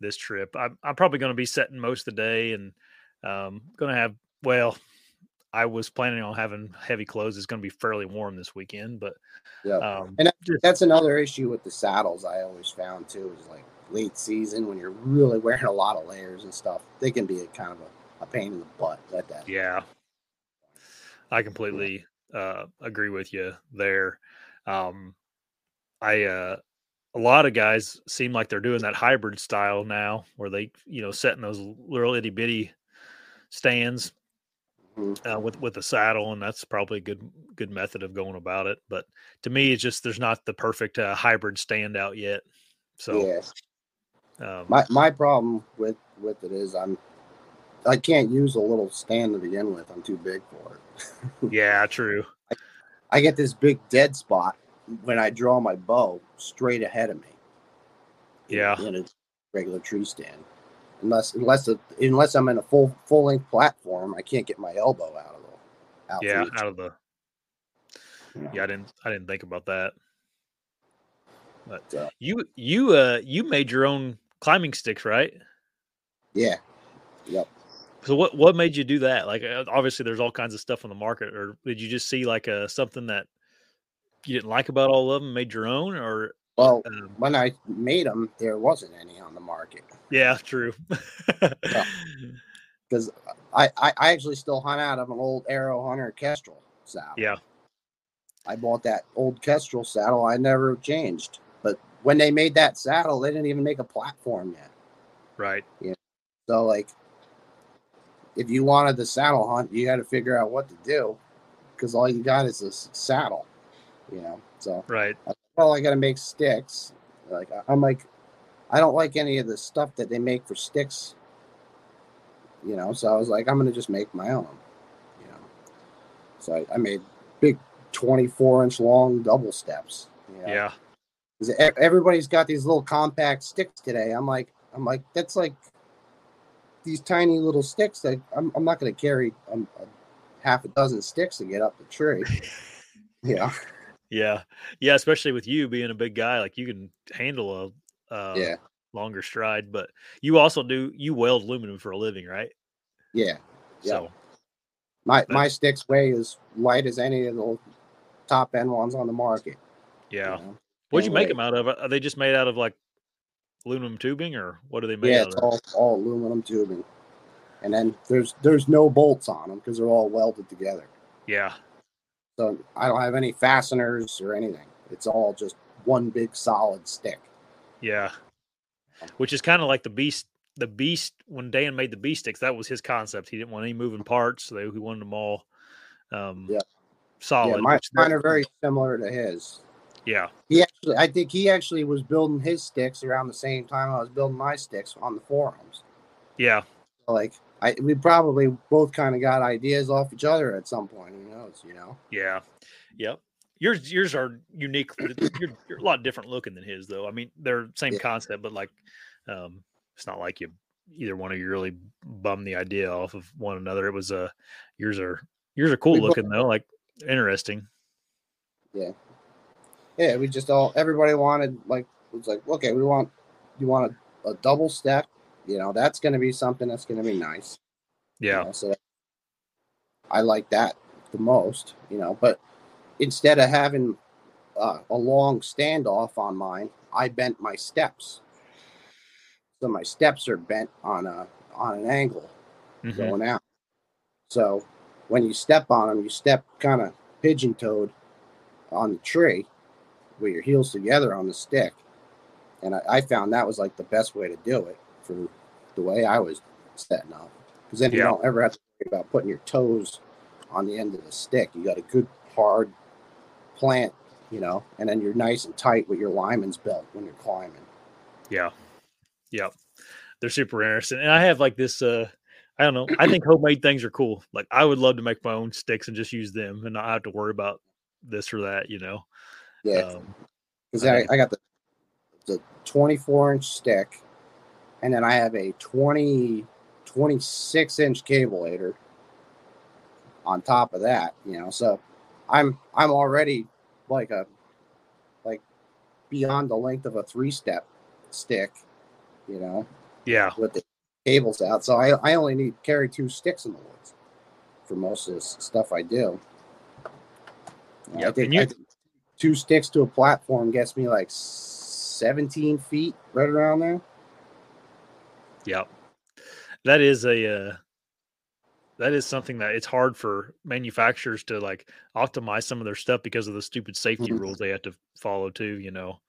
this trip. I'm I'm probably going to be setting most of the day and um, going to have. Well, I was planning on having heavy clothes. It's going to be fairly warm this weekend, but Yeah. um, And That's another issue with the saddles I always found too is like late season when you're really wearing a lot of layers and stuff. They can be a kind of a, a pain in the butt at that. yeah, I completely uh, agree with you there. Um, I uh, a lot of guys seem like they're doing that hybrid style now, where they you know setting those little itty bitty stands Mhm. uh, with with the saddle, and that's probably a good good method of going about it. But to me, it's just there's not the perfect uh, hybrid stand out yet. So yeah. um, My my problem with with it is I'm I can't use a little stand to begin with. I'm too big for it. yeah, true. I get this big dead spot when I draw my bow straight ahead of me. Yeah. in a regular tree stand. Unless unless it, unless I'm in a full full length platform, I can't get my elbow out of the out Yeah, out of the you know. yeah, I didn't I didn't think about that. But you you uh you made your own climbing sticks, right? yeah. Yep. So what what made you do that? Like uh, obviously there's all kinds of stuff on the market, or did you just see like a something that you didn't like about all of them, made your own, or Well, um, when I made them, there wasn't any on the market yeah, true. because I, I I actually still hunt out of an old Aerohunter Kestrel saddle. yeah, I bought that old Kestrel saddle. I never changed. But when they made that saddle, they didn't even make a platform yet. right. Yeah. So like, if you wanted the saddle hunt, you had to figure out what to do because all you got is a saddle. You know. So Right. well, I got to make sticks. Like I'm like, I don't like any of the stuff that they make for sticks. You know, so I was like, I'm gonna just make my own. You know, so I, I made big 24 inch long double steps. you know. Yeah. everybody's got these little compact sticks today. I'm like, I'm like, that's like these tiny little sticks that I'm, I'm not going to carry um, half a dozen sticks to get up the tree. yeah, Yeah. Yeah. Especially with you being a big guy, like you can handle a uh, yeah, longer stride, but you also do you weld aluminum for a living, right? yeah. Yeah. So My my sticks weigh as light as any of the top end ones on the market. you yeah. know. What'd you make them out of? Are they just made out of like aluminum tubing, or what are they made Yeah, it's all all aluminum tubing, and then there's there's no bolts on them because they're all welded together. Yeah. So I don't have any fasteners or anything. It's all just one big solid stick. Yeah. Which is kind of like the beast. The beast when Dan made the beast sticks, that was his concept. He didn't want any moving parts. So they, he wanted them all um, Yeah. solid. yeah, mine, mine are very similar to his. Yeah. He actually, I think he actually was building his sticks around the same time I was building my sticks on the forums. Yeah. So like, I we probably both kind of got ideas off each other at some point. Who knows? You know? Yeah. Yep. Yours yours are unique. You're, you're a lot different looking than his, though. I mean, they're same Yeah. concept, but like, um, it's not like you either one of you really bummed the idea off of one another. It was uh yours are yours are cool We both- looking though, like interesting. Yeah, we just all everybody wanted like it was like okay, we want you want a, a double step. You know, that's going to be something that's going to be nice. you Yeah. know, so I like that the most, you know. But instead of having uh, a long standoff on mine, I bent my steps. So my steps are bent on a on an angle Mhm. going out. So when you step on them, you step kind of pigeon toed on the tree with your heels together on the stick. And I, I found that was like the best way to do it for the way I was setting up. Because then you don't ever have to worry about putting your toes on the end of the stick. You got a good hard plant, you know, and then you're nice and tight with your lineman's belt when you're climbing. Yeah. Yep. They're super interesting. And I have like this uh I don't know. I think homemade things are cool. Like I would love to make my own sticks and just use them and not have to worry about this or that, you know. Yeah. Um, because I I, I got the the 24 inch stick and then i have a 20 26 inch cableator on top of that you know so i'm i'm already like a like beyond the length of a three step stick you know yeah. with the cables out so i i only need to carry two sticks in the woods for most of this stuff i do I think, and you- I think two sticks to a platform gets me like 17 feet right around there Yep. That is a uh that is something that it's hard for manufacturers to like optimize some of their stuff because of the stupid safety Mhm. rules they have to follow too, you know.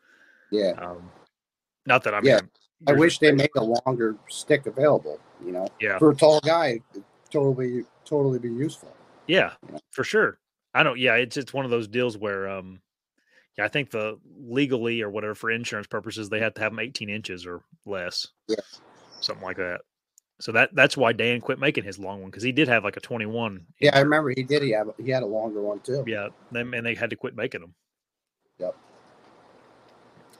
yeah Um not that I'm Yeah, I wish they make a longer stick available you know Yeah. for a tall guy totally totally be useful Yeah, Yeah. for sure. I don't. Yeah, it's it's one of those deals where, um, yeah, I think the legally or whatever for insurance purposes they have to have them 18 inches or less. Yeah. something like that. So that that's why Dan quit making his long one because he did have like a 21. yeah i remember he did he have he had a longer one too Yeah, them and they had to quit making them. Yep.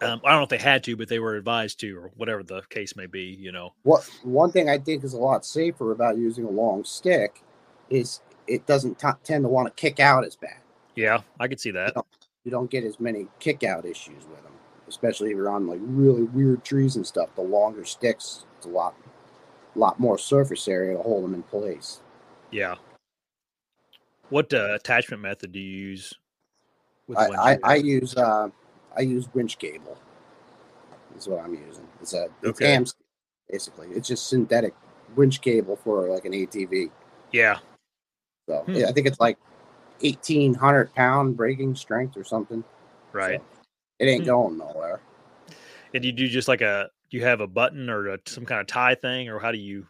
Um, I don't know if they had to, but they were advised to, or whatever the case may be. You know. what one thing i think is a lot safer about using a long stick is it doesn't t- tend to want to kick out as bad Yeah, I could see that. you don't get as many kick out issues with them, especially if you're on like really weird trees and stuff. The longer sticks, it's a lot, lot more surface area to hold them in place. Yeah. What uh, attachment method do you use With I, I, I use uh, I use winch cable. Is what I'm using. It's a it's Okay. AMS basically. It's just synthetic winch cable for like an ATV. yeah. So Hmm. yeah, I think it's like eighteen hundred pound breaking strength or something. Right. So it ain't Hmm. going nowhere. And you do just like a you have a button or a, some kind of tie thing, or how do you?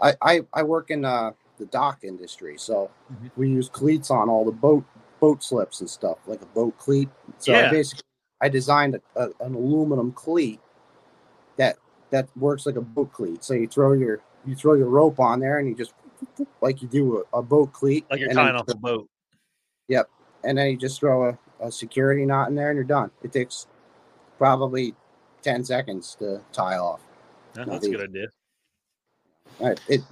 I I, I work in uh, the dock industry, so Mhm. we use cleats on all the boat boat slips and stuff, like a boat cleat. So Yeah. I basically I designed a, a, an aluminum cleat that that works like a boat cleat. So you throw your you throw your rope on there and you just like you do a, a boat cleat, Like you're tying off a boat. Yep, and then you just throw a, a security knot in there and you're done. It takes probably ten seconds to tie off. Yeah, that's a good idea. Right. It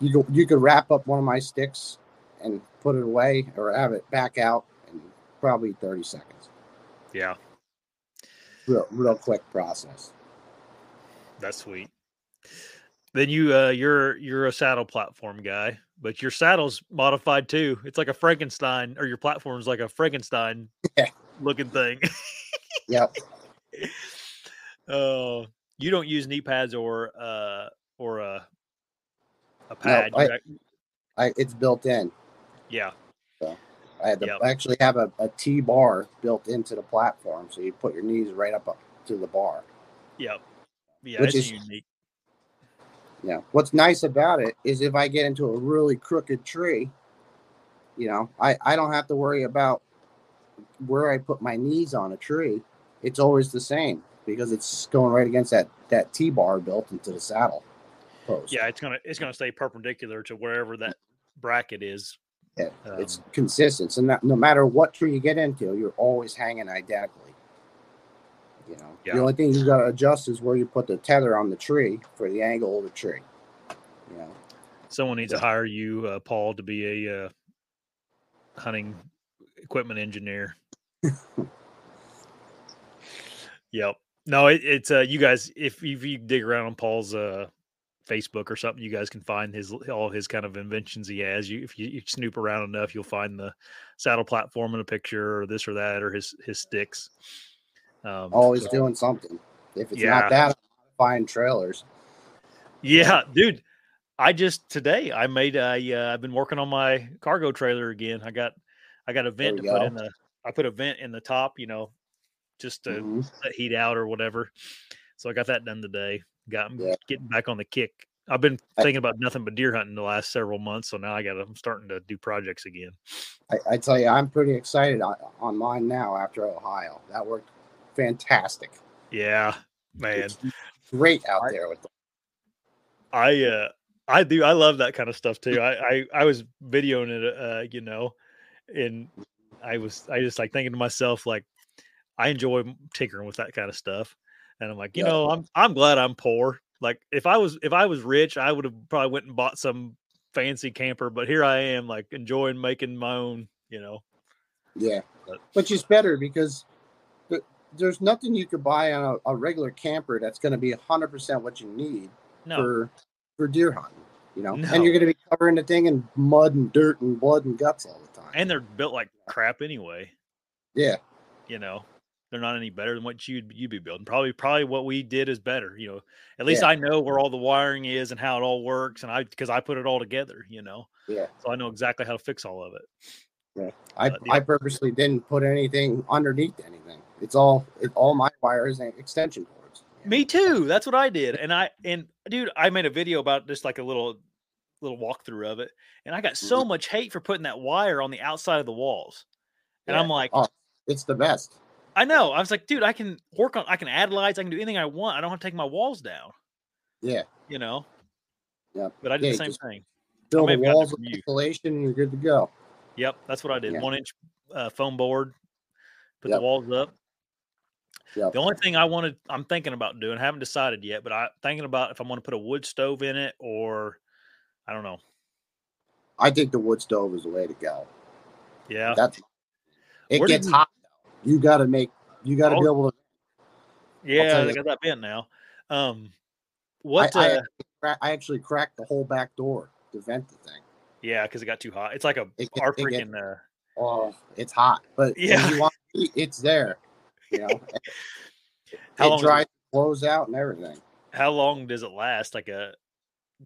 you could you could wrap up one of my sticks and put it away or have it back out in probably 30 seconds. Yeah, Real real quick process. that's sweet. Then you uh you're you're a saddle platform guy, but your saddle's modified too. It's like a Frankenstein, or your platform's like a Frankenstein Yeah. looking thing. Yep. Oh, you don't use knee pads or uh or a a pad. I- I it's built in. yeah, I had to Yep. Actually have a, a T bar built into the platform, so you put your knees right up, up to the bar. yep, yeah. Which it's is- unique. Yeah. What's nice about it is if I get into a really crooked tree, you know, I, I don't have to worry about where I put my knees on a tree. It's always the same because it's going right against that, that T bar built into the saddle post. Yeah, it's gonna it's gonna stay perpendicular to wherever that bracket is. Yeah, it's Um, consistent. So no matter what tree you get into, you're always hanging identically. You know, Yeah. the only thing you got to adjust is where you put the tether on the tree for the angle of the tree. You know, Someone needs Yeah. to hire you, uh, Paul, to be a uh, hunting equipment engineer. yep. No, it, it's uh, you guys. If, if you dig around on Paul's uh, Facebook or something, you guys can find his all his kind of inventions he has. You if you, you snoop around enough, you'll find the saddle platform in a picture, or this or that, or his his sticks. Um, always so- doing something. If it's Yeah. not that, I'm modifying trailers. Yeah, dude. I just today I made a uh, I've been working on my cargo trailer again. I got I got a vent to we put in the I put a vent in the top, you know, just to Mhm. let heat out or whatever. So I got that done today. Got Yeah. getting back on the kick. I've been thinking about nothing but deer hunting the last several months, so now I got I'm starting to do projects again. I, I tell you, I'm pretty excited on, on mine now after Ohio. That worked fantastic. Yeah, man. It's great out I- there with the, I uh I do I love that kind of stuff too. I I, I was videoing it uh you know and I was I just like thinking to myself like I enjoy tinkering with that kind of stuff. And I'm like, you Yeah. know, I'm I'm glad I'm poor. Like if I was if I was rich, I would have probably went and bought some fancy camper, but here I am like enjoying making my own, you know. yeah, But- which is better because there's nothing you could buy on a, a regular camper that's going to be 100% what you need No. for for deer hunting. You know, No. and you're going to be covering the thing in mud and dirt and blood and guts all the time. and they're built like crap anyway. yeah, you know they're not any better than what you'd you'd be building probably probably what we did is better you know at least Yeah. i know where all the wiring is and how it all works and i because i put it all together you know yeah. so i know exactly how to fix all of it Yeah, I, But, yeah. I purposely didn't put anything underneath anything. It's all it, all my wires and extension cords. me too that's what i did and i and dude i made a video about just like a little little walkthrough of it and i got so much hate for putting that wire on the outside of the walls and Yeah. i'm like Oh. It's the best. i know i was like dude i can work on i can add lights i can do anything i want i don't have to take my walls down Yeah. you know Yeah. but i did Yeah, the same thing Build the have gotten it walls with insulation and you're good to go. Yep, that's what I did. Yeah. One inch uh, foam board, put Yep. the walls up. Yep. The only thing I wanted, I'm thinking about doing, haven't decided yet, but I'm thinking about if I'm going to put a wood stove in it or I don't know. I think the wood stove is the way to go. Yeah, That's it Where gets hot. though. You got to make. You got to be Oh, able to. yeah, I got that bent now. Um, what? I, uh, actually I actually cracked the whole back door to vent the thing. yeah, because it got too hot. It's like a It our it freaking uh, oh, it's hot, but Yeah. want it's there. You know, How it long? dries clothes out and everything. How long does it last? Like a,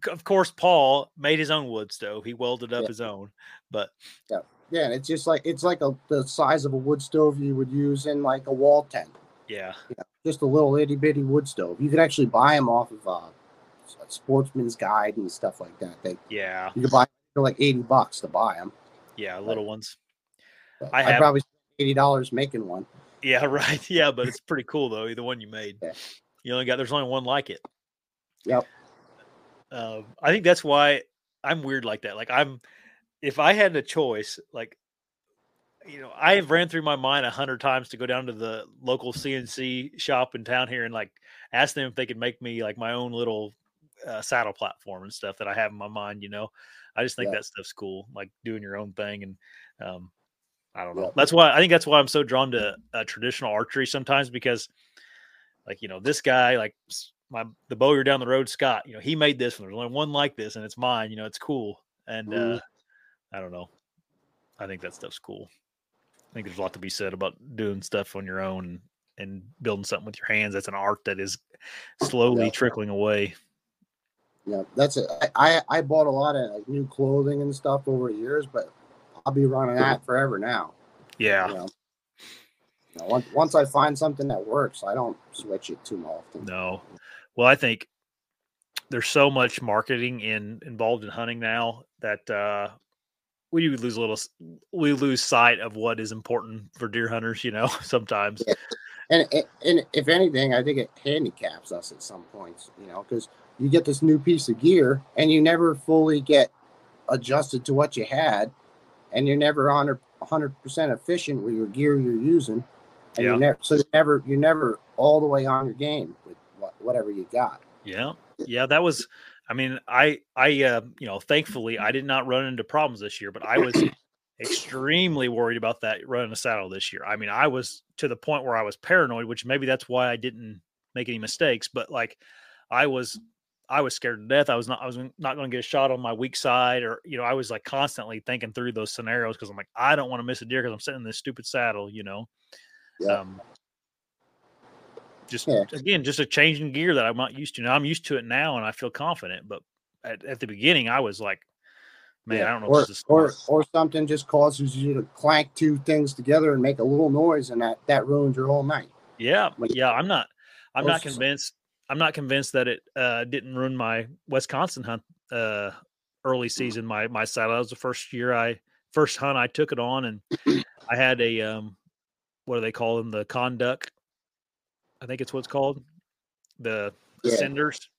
of course, Paul made his own wood stove. He welded up Yeah. his own, but Yeah, and it's just like it's like a the size of a wood stove you would use in like a wall tent. yeah, Just a little itty bitty wood stove. You can actually buy them off of uh, Sportsman's Guide and stuff like that. They yeah, you can buy for like eighty bucks to buy them. yeah, little ones. But I I have- probably spent eighty dollars making one. Yeah, right. Yeah, but it's pretty cool though. The one you made. Yeah. You only got there's only one like it. Yep. Um, I think that's why I'm weird like that. Like I'm, if I had a choice, like, you know, I have ran through my mind a hundred times to go down to the local CNC shop in town here and like ask them if they could make me like my own little uh, saddle platform and stuff that I have in my mind. You know, I just think Yeah. that stuff's cool, like doing your own thing and. um I don't know. Yeah. That's why I think that's why I'm so drawn to uh, traditional archery sometimes because, like you know, this guy like my the bowyer down the road, Scott. You know, he made this one. There's only one like this, and it's mine. You know, it's cool. And uh, I don't know. I think that stuff's cool. I think there's a lot to be said about doing stuff on your own and building something with your hands. That's an art that is slowly Yeah. trickling away. Yeah, that's it. I, I I bought a lot of like new clothing and stuff over the years, but I'll be running that forever now. Yeah. You know, You know, once once I find something that works, I don't switch it too often. No. Well, I think there's so much marketing in involved in hunting now that uh we lose a little we lose sight of what is important for deer hunters, you know, sometimes. And and if anything, I think it handicaps us at some points. You know, because you get this new piece of gear and you never fully get adjusted to what you had, and you're never on hundred percent efficient with your gear you're using, and Yeah. you never so you're never you're never all the way on your game with whatever you got. Yeah. Yeah, that was I mean, I I uh, you know, thankfully I did not run into problems this year, but I was extremely worried about that running a saddle this year. I mean, I was to the point where I was paranoid, which maybe that's why I didn't make any mistakes, but like I was I was scared to death. I was not I was not going to get a shot on my weak side or you know, I was like constantly thinking through those scenarios because I'm like I don't want to miss a deer because I'm sitting in this stupid saddle, you know. Yeah. Um just Yeah. again, just a change in gear that I'm not used to. Now I'm used to it now and I feel confident, but at, at the beginning I was like, man, Yeah, I don't know or, if this is or or something just causes you to clank two things together and make a little noise, and that that ruins your whole night. Yeah, yeah. I'm not. I'm not convinced. I'm not convinced that it uh, didn't ruin my Wisconsin hunt uh, early season. My my saddle. That was the first year I first hunt I took it on, and I had a um, what do they call them? The Kong Duck. I think it's what's called. The, Yeah. cinders.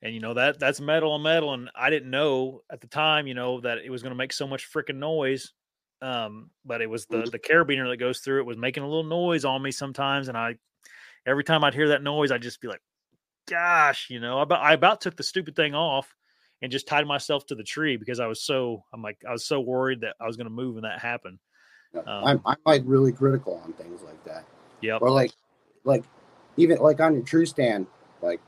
And you know that that's metal on metal, and I didn't know at the time, you know, that it was going to make so much freaking noise. Um, but it was the Mhm. the carabiner that goes through it was making a little noise on me sometimes, and I every time I'd hear that noise, I'd just be like, "Gosh," you know. I about I about took the stupid thing off and just tied myself to the tree because I was so I'm like I was so worried that I was going to move and that happened. Um, I'm I'm like really critical on things like that, Yeah. or like like even like on your tree stand, like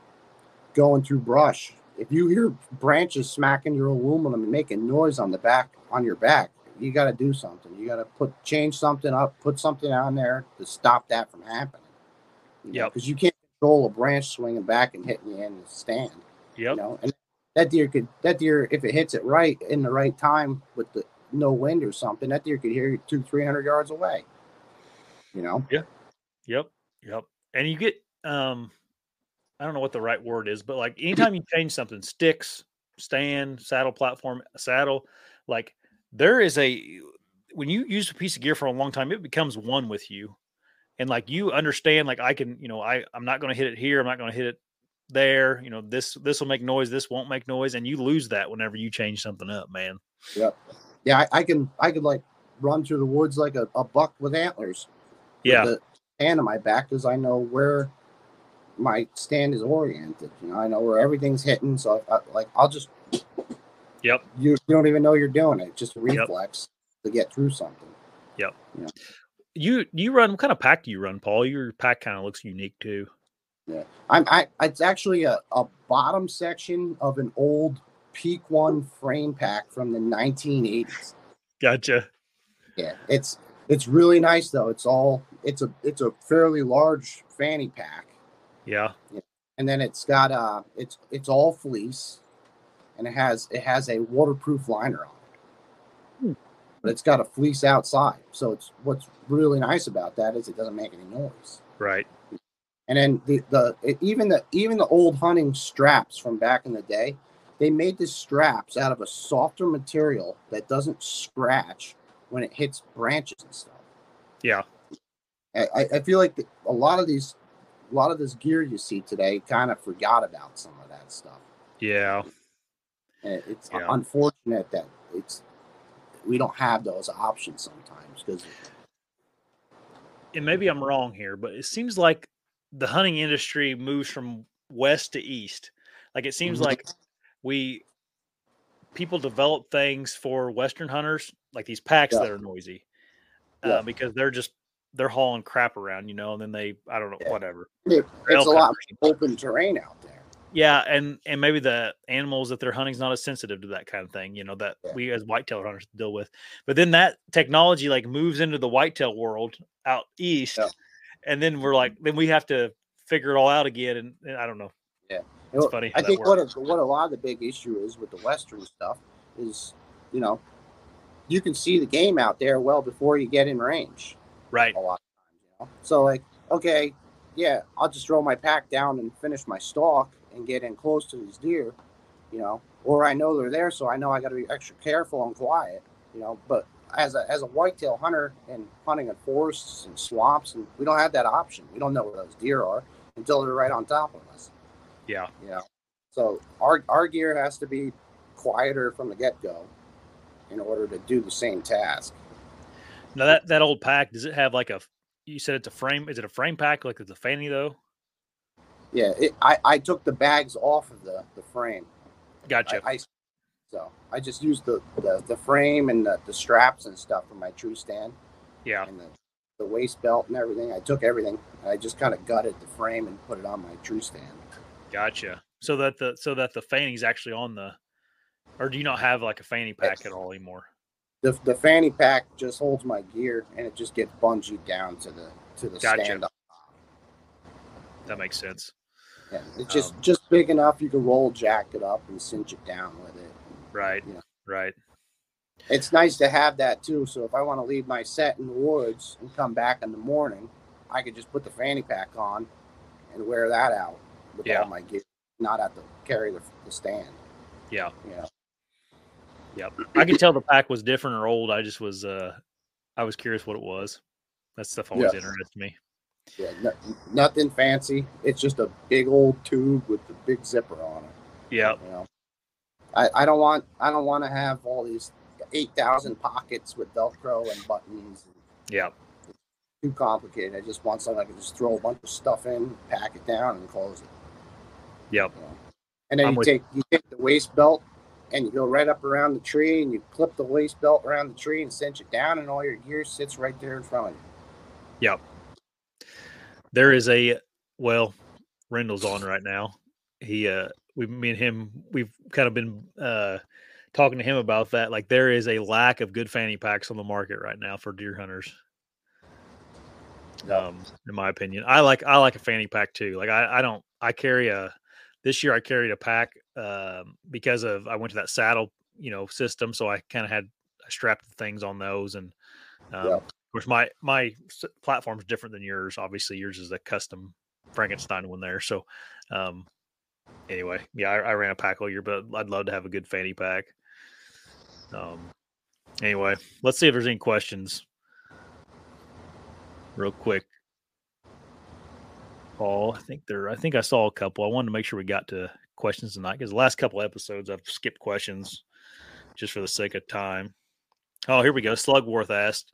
going through brush. If you hear branches smacking your aluminum and making noise on the back on your back, you got to do something. You got to put change something up, put something on there to stop that from happening. Yeah, Because you can't control a branch swinging back and hitting you in the stand. Yep. You know, and that deer could that deer if it hits it right in the right time with the no wind or something, that deer could hear you two three hundred yards away. You know. Yeah. Yep. Yep. And you get um I don't know what the right word is, but like anytime you change something, sticks, stand, saddle platform, saddle, like there is a when you use a piece of gear for a long time, it becomes one with you. And like you understand, like I can, you know, I I'm not going to hit it here, I'm not going to hit it there. You know, this this will make noise, this won't make noise, and you lose that whenever you change something up, man. Yeah, I, I can I could like run through the woods like a, a buck with antlers. with Yeah, the hand on my back because I know where my stand is oriented. You know, I know where everything's hitting. So I, like I'll just yep. you you don't even know you're doing it. Just a reflex to get through something. You you you run what kind of pack do you run, Paul? Your pack kind of looks unique too. Yeah, I'm I it's actually a, a bottom section of an old Peak One frame pack from the 1980s. Gotcha. Yeah, it's it's really nice though. It's all it's a it's a fairly large fanny pack, Yeah. and then it's got uh it's it's all fleece, and it has it has a waterproof liner on it. But it's got a fleece outside, so it's what's really nice about that is it doesn't make any noise. Right. And then the the it, even the even the old hunting straps from back in the day, they made the straps out of a softer material that doesn't scratch when it hits branches and stuff. Yeah. I, I- I feel like the, a lot of these, a lot of this gear you see today, kind of forgot about some of that stuff. Yeah. It's Yeah. unfortunate that it's we don't have those options sometimes because and maybe I'm wrong here, but it seems like the hunting industry moves from west to east. Like it seems Mhm. like we people develop things for western hunters, like these packs Yeah. that are noisy, Yeah. uh, because they're just they're hauling crap around, you know, and then they I don't know Yeah. whatever. it, it's a lot more open terrain out there. Yeah, and and maybe the animals that they're hunting is not as sensitive to that kind of thing, you know, that Yeah. we as whitetail hunters deal with. But then that technology like moves into the whitetail world out east, Yeah. and then we're like, then we have to figure it all out again. And, and I don't know. You know, funny how I think what a, what a lot of the big issue is with the western stuff is, you know, you can see the game out there well before you get in range. Right. a lot of times, you know. So like, okay, yeah, I'll just throw my pack down and finish my stalk and get in close to these deer, you know, or I know they're there, so I know I got to be extra careful and quiet, you know. But as a as a whitetail hunter and hunting in forests and swamps, and we don't have that option. We don't know where those deer are until they're right on top of us, Yeah. you know. So our our gear has to be quieter from the get go in order to do the same task. Now that that old pack does it have like a? You said it's a frame. Is it a frame pack? Like it's a fanny though? Yeah, it, I I took the bags off of the the frame. Gotcha. I, I so I just used the, the, the frame and the, the straps and stuff for my tree stand yeah. and the, the waist belt and everything. I took everything. And I just kind of gutted the frame and put it on my tree stand. Gotcha. So that the so that the fanny's actually on the, or do you not have like a fanny pack Yes. at all anymore? The, the fanny pack just holds my gear and it just gets bungeed down to the to the Gotcha. stand up. That makes sense. Yeah, it's just Um, just big enough you can roll jack it up and cinch it down with it. Right. Yeah. Right. It's nice to have that too. So if I want to leave my set in the woods and come back in the morning, I could just put the fanny pack on and wear that out with Yeah. all my gear, not have to carry the, the stand. Yeah. You know, Yep. I could tell the pack was different or old. I just was uh I was curious what it was. That stuff always Yeah. interests me. Yeah, no, nothing fancy. It's just a big old tube with the big zipper on it. Yeah. You know, I, I don't want I don't want to have all these eight thousand pockets with Velcro and buttons. Yeah. Too complicated. I just want something I can just throw a bunch of stuff in, pack it down, and close it. Yep. you know. And then I'm you with- take you take the waist belt and you go right up around the tree and you clip the waist belt around the tree and cinch it down and all your gear sits right there in front of you. Yep. There is a well, Rendell's on right now. He uh we me and him we've kind of been uh talking to him about that. Like there is a lack of good fanny packs on the market right now for deer hunters. Um, in my opinion. I like I like a fanny pack too. Like I, I don't I carry a this year I carried a pack um because of I went to that saddle, you know, system. So I kind of had I strapped the things on those and um Yeah. Course my my platform's different than yours. Obviously yours is a custom Frankenstein one there. So um anyway, yeah, I, I ran a pack all year, but I'd love to have a good fanny pack. Um anyway, let's see if there's any questions real quick. Paul, I think there. I think I saw a couple. I wanted to make sure we got to questions tonight because the last couple episodes I've skipped questions just for the sake of time. Oh, here we go. Slugworth asked.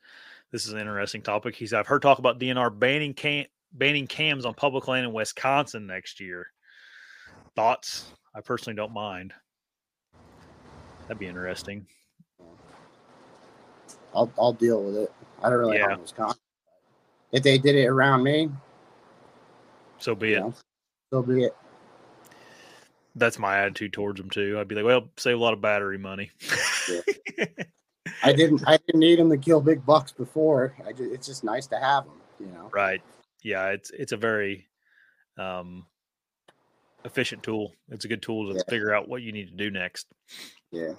This is an interesting topic. He's. I've heard talk about DNR banning cam banning cams on public land in Wisconsin next year. Thoughts? I personally don't mind. That'd be interesting. I'll I'll deal with it. I don't really Yeah. know Wisconsin. If they did it around me, So be it. know, so be it. That's my attitude towards them too. I'd be like, well, save a lot of battery money. I didn't I didn't need them to kill big bucks before. I just, it's just nice to have them, you know. Right. Yeah, it's it's a very um efficient tool. It's a good tool to Yeah. figure out what you need to do next. Yeah,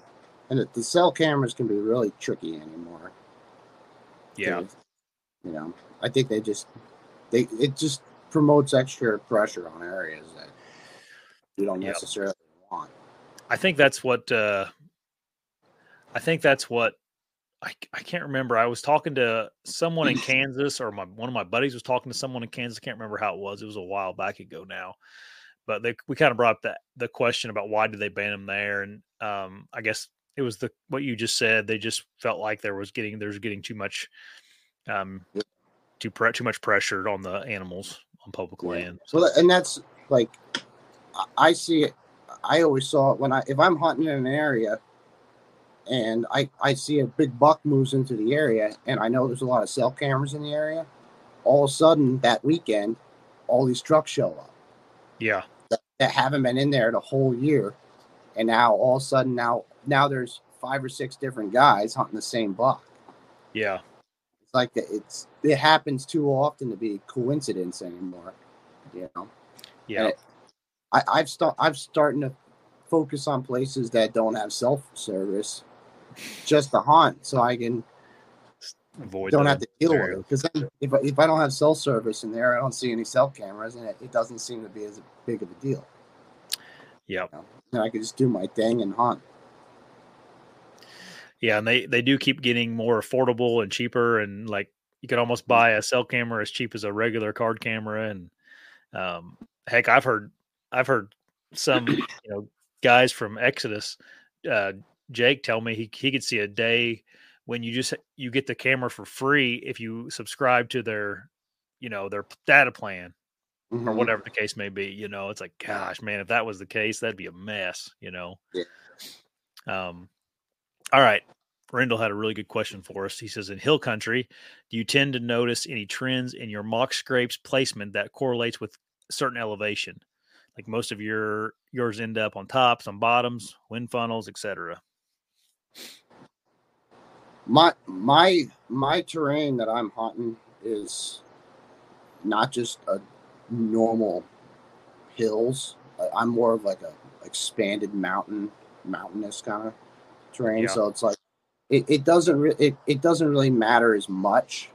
and the, the cell cameras can be really tricky anymore. Yeah. too. you know, I think they just they it just promotes extra pressure on areas that you don't Yep. necessarily want. I think that's what uh I think that's what I, I can't remember. I was talking to someone in Kansas or my one of my buddies was talking to someone in Kansas. I can't remember how it was. It was a while back ago now. But they we kind of brought up that the question about why did they ban them there and um I guess it was the what you just said. They just felt like there was getting there's getting too much um too pre- too much pressure on the animals on public Yeah. land. Well, and that's like I- I see it. I always saw it when I if I'm hunting in an area and I I see a big buck moves into the area and I know there's a lot of cell cameras in the area. All of a sudden that weekend, all these trucks show up Yeah. that, that haven't been in there the whole year, and now all of a sudden now now there's five or six different guys hunting the same buck. Yeah. It's like. It's it happens too often to be coincidence anymore. You know. Yeah. And I, I've start I'm starting to focus on places that don't have cell service, just to hunt, so I can Avoid don't the have to deal with it. Because if I- if I don't have cell service in there, I don't see any cell cameras, and it, it doesn't seem to be as big of a deal. Yep. You know? And I can just do my thing and hunt. Yeah, and they they do keep getting more affordable and cheaper, and like you could almost buy a cell camera as cheap as a regular card camera. And um, heck, I've heard I've heard some you know guys from Exodus, uh, Jake, tell me he he could see a day when you just you get the camera for free if you subscribe to their you know their data plan or Mhm. whatever the case may be. You know, it's like, gosh, man, if that was the case, that'd be a mess. You know. Yeah. Um. All right. Rendell had a really good question for us. He says, in hill country, do you tend to notice any trends in your mock scrapes placement that correlates with certain elevation? Like most of your yours end up on tops, on bottoms, wind funnels, etc. my my my terrain that I'm hunting is not just a normal hills. I'm more of like a expanded mountain, mountainous kind of terrain. Yeah. So it's like it, it doesn't re- it, it doesn't really matter as much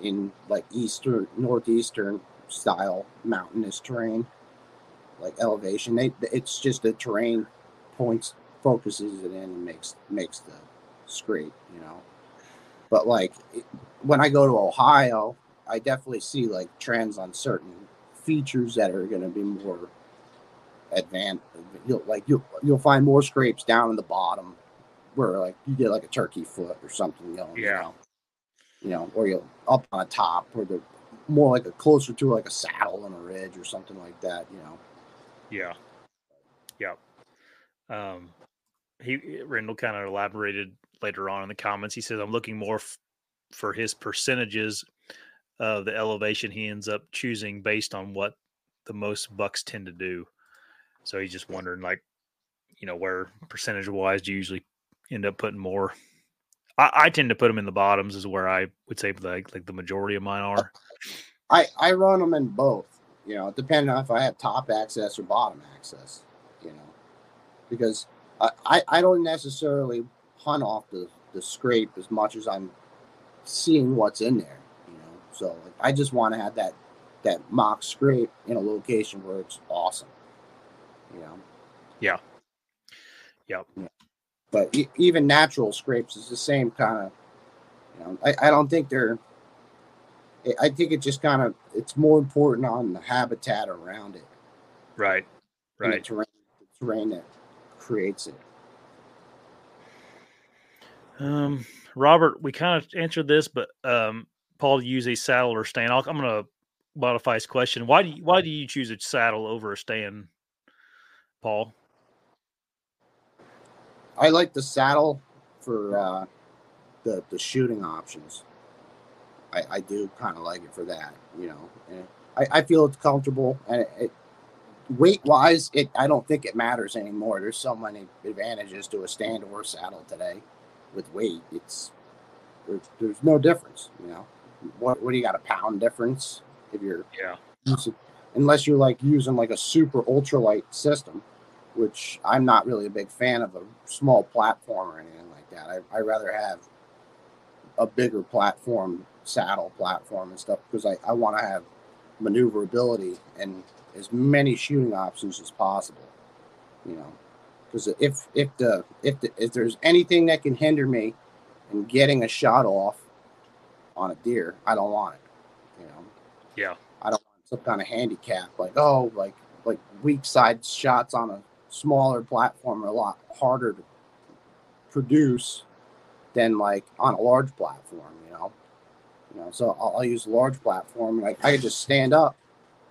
in like eastern northeastern style mountainous terrain, like elevation. They it's just the terrain points focuses it in and makes makes the scrape, you know. But like it, when I go to Ohio, I definitely see like trends on certain features that are going to be more advanced. You'll like you'll you'll find more scrapes down in the bottom where like you get like a turkey foot or something going. You Yeah. know, you know, or you'll up on the top where they're more like a closer to like a saddle and a ridge or something like that. You know. Yeah. Yep. Um, he Rendell kind of elaborated later on in the comments. He says, "I'm looking more f- for his percentages of the elevation he ends up choosing based on what the most bucks tend to do." So he's just wondering, like, you know, where percentage wise do you usually end up putting more? I, I tend to put them in the bottoms, is where I would say like like the majority of mine are. I I run them in both. You know, depending on if I have top access or bottom access. You know, because I I, I don't necessarily hunt off the the scrape as much as I'm seeing what's in there. You know, so like, I just want to have that that mock scrape in a location where it's awesome. You know. Yeah. Yep. But e- even natural scrapes is the same kind of. You know, I, I don't think they're. I- think it just kind of it's more important on the habitat around it, Right. and the Right. terrain, the terrain that creates it. Um, Robert, we kind of answered this, but um, Paul use a saddle or stand. I'll, I'm going to modify his question. Why do you, why do you choose a saddle over a stand, Paul? I like the saddle for uh, the the shooting options. I, I do kind of like it for that, you know. And I, I feel it's comfortable and it, it weight wise, it I don't think it matters anymore. There's so many advantages to a stand or saddle today. with weight, it's there's, there's no difference. You know, what what do you got a pound difference if you're Yeah. using, unless you're like using like a super ultralight system, which I'm not really a big fan of a small platform or anything like that. I I rather have a bigger platform, saddle platform and stuff because I, I want to have maneuverability and as many shooting options as possible. You know, because if if the if the, if there's anything that can hinder me in getting a shot off on a deer, I don't want it. You know, Yeah. I don't want some kind of handicap like oh like like weak side shots on a smaller platform are a lot harder to produce than like on a large platform. You know, you know. So I'll, I'll use a large platform and I, I can just stand up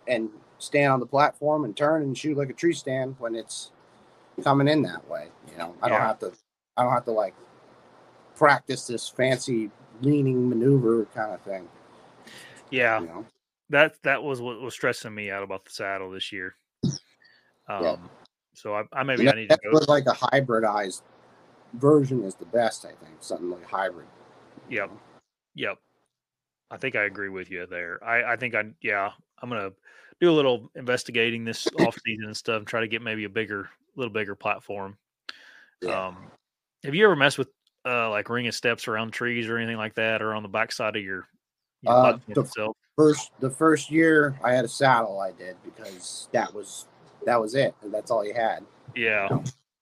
and stand on the platform and turn and shoot like a tree stand when it's coming in that way. You know, I don't have to. I don't have to like practice this fancy leaning maneuver kind of thing. Yeah. You know, That that was what was stressing me out about the saddle this year. Um so I, I maybe I need to go like a hybridized version is the best. I think something like hybrid. Yep. Yep. I think I agree with you there. I, I think I yeah, I'm gonna do a little investigating this off season and stuff and try to get maybe a bigger little bigger platform. Yeah. Um have you ever messed with uh like ring of steps around trees or anything like that or on the backside of your, your Uh, the- itself? First, the first year I had a saddle, I did because that was that was it. and That's all you had. Yeah.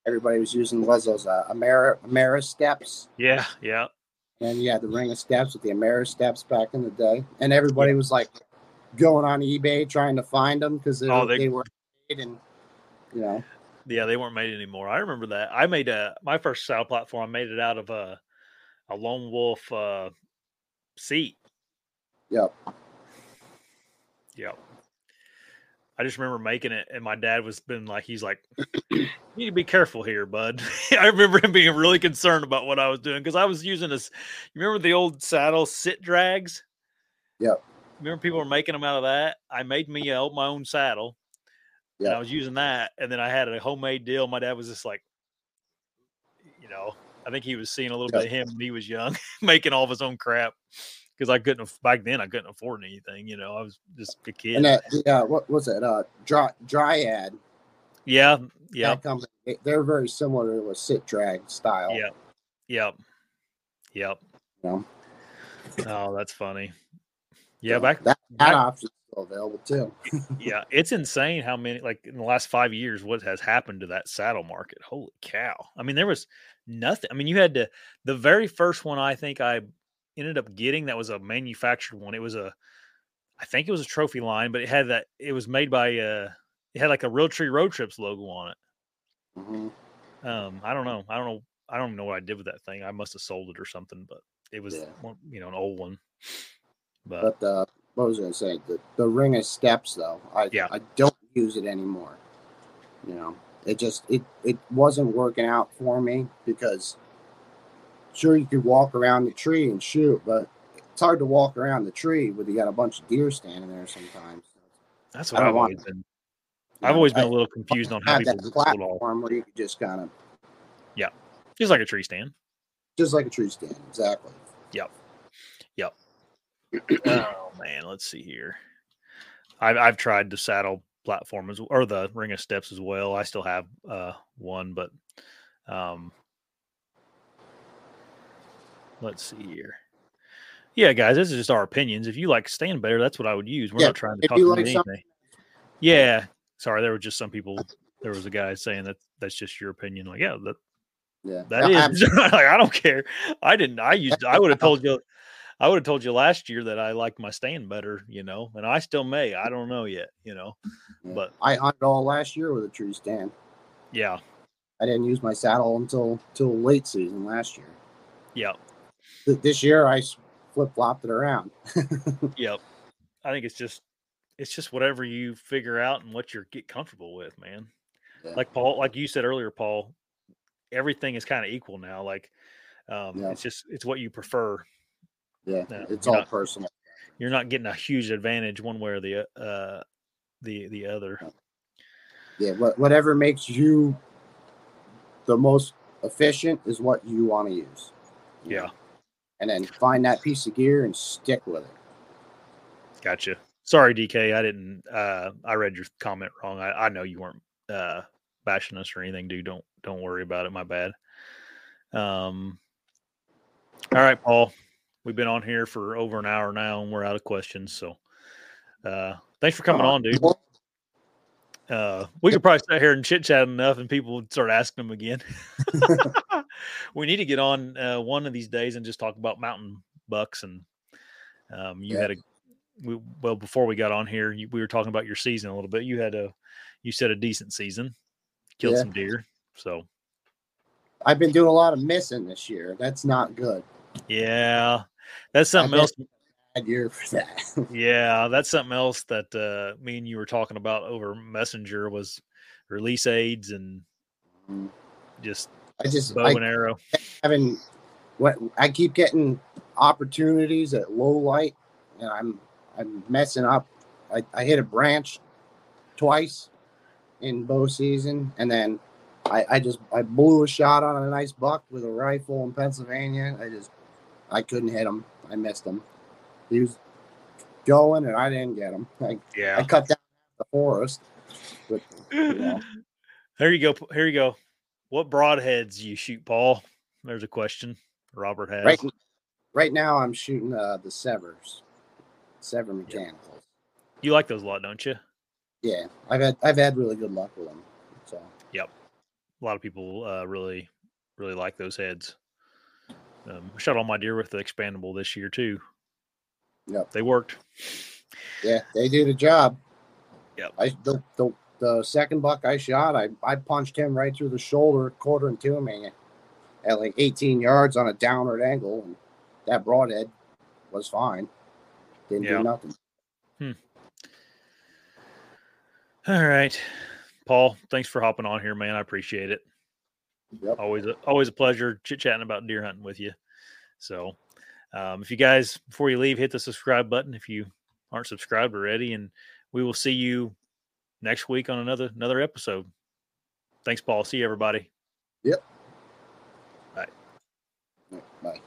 Everybody was using was those uh, Amera Amera steps. Yeah. Yeah. and you had the ring of steps with the Amera steps back in the day, and everybody was like going on eBay trying to find them because they, Oh, they- they were made and you know Yeah, they weren't made anymore. I remember that. I made a my first saddle platform. I made it out of a a lone wolf uh, seat. Yep. Yep. I just remember making it, and my dad was been like, he's like, "You need to be careful here, bud." I remember him being really concerned about what I was doing because I was using this. You remember the old saddle sit drags? Yep. Remember people were making them out of that? I made me a, my own saddle. And I was using that, and then I had a homemade deal. My dad was just like, you know, I think he was seeing a little Yeah. bit of him when he was young, making all of his own crap. Because I couldn't back then, I couldn't afford anything. You know, I was just a kid. and that yeah what was it uh dry, dryad yeah, yeah, that they're very similar to a sit drag style yeah, yep, yep. you know Oh, that's funny. Yeah, So back, that, back that option's still available too yeah, it's insane how many like in the last five years what has happened to that saddle market. Holy cow! I mean, there was nothing. I mean, you had to the very first one I think I ended up getting that was a manufactured one. It was a, I think it was a trophy line, but it had that. It was made by uh, it had like a Realtree Road Trips logo on it. Mhm. Um, I don't know. I don't know. I don't even know what I did with that thing. I must have sold it or something, but it was Yeah. one- you know an old one. But but the what was I gonna say? The, the ring of steps though I Yeah. I don't use it anymore. You know it just it it wasn't working out for me because sure you could walk around the tree and shoot but it's hard to walk around the tree when you got a bunch of deer standing there sometimes. That's what I've always been. I've know, always been I a little confused on how people that platform where you could just kind of yeah, Just like a tree stand. just like a tree stand exactly oh man, let's see here. I've I've tried the saddle platform as or the ring of steps as well. I still have uh one, but um let's see here. Yeah, guys, this is just our opinions. If you like stand better, that's what I would use. We're Yeah, not trying to talk about like anything. Yeah. Sorry, there were just some people there was a guy saying that that's just your opinion. Like, yeah, that yeah that Yeah, is like I don't care. I didn't. I used. I would have told you. I would have told you last year that I liked my stand better. You know, and I still may. I don't know yet. You know, Yeah. but I hunted all last year with a tree stand yeah, I didn't use my saddle until till late season last year yeah, Th- this year I flip flopped it around yep. I think it's just it's just whatever you figure out and what you get comfortable with, man. Yeah. Like Paul, like you said earlier, Paul. Everything is kind of equal now. Like, um, Yeah. it's just it's what you prefer. Yeah No, it's all not- personal You're not getting a huge advantage one way or the uh the the other. yeah what, whatever makes you the most efficient is what you want to use Yeah. and then find that piece of gear and stick with it. Gotcha. Sorry, DK. I didn't. Uh, I read your comment wrong. I, I know you weren't uh, bashing us or anything, dude. Don't don't worry about it. My bad. Um. All right, Paul. We've been on here for over an hour now, and we're out of questions. So, uh, thanks for coming Uh, on, dude. Uh, we could probably sit here and chit chat enough, and people would start asking them again. we need to get on uh, one of these days and just talk about mountain bucks. And um, you Yeah. had a we, well before we got on here, you, we were talking about your season a little bit. You had a you said a decent season, killed Yeah. some deer. So I've been doing a lot of missing this year. That's not good. yeah, that's something else. Bad year for that. Yeah, that's something else that uh, me and you were talking about over Messenger was release aids and just I just bow I and arrow. having what I keep getting opportunities at low light, and I'm I'm messing up. I, I hit a branch twice in bow season, and then I, I just I blew a shot on a nice buck with a rifle in Pennsylvania. I just I couldn't hit him. I missed him. He was going, and I didn't get him. I, I cut down the forest. But, yeah. There you go. Here you go. What broadheads you shoot, Paul? There's a question. Robert has. right right now, I'm shooting uh, the Sevrs, Sevr mechanicals. You like those a lot, don't you? Yeah, I've had I've had really good luck with them. So Yep. A lot of people uh, really, really like those heads. Um, shot all my deer with the expandable this year too. Yep. They worked. yeah, they did a job. Yep. I the, the the second buck I shot, I I punched him right through the shoulder, quartering to me at like 18 yards on a downward angle, and that broadhead was fine. Didn't Yeah. do nothing. All right, Paul. Thanks for hopping on here, man. I appreciate it. Yep. Always, a, always a pleasure chit chatting about deer hunting with you. So, um, if you guys before you leave, hit the subscribe button if you aren't subscribed already, and we will see you next week on another another episode. Thanks, Paul. See you, everybody. Yep. Bye. Bye.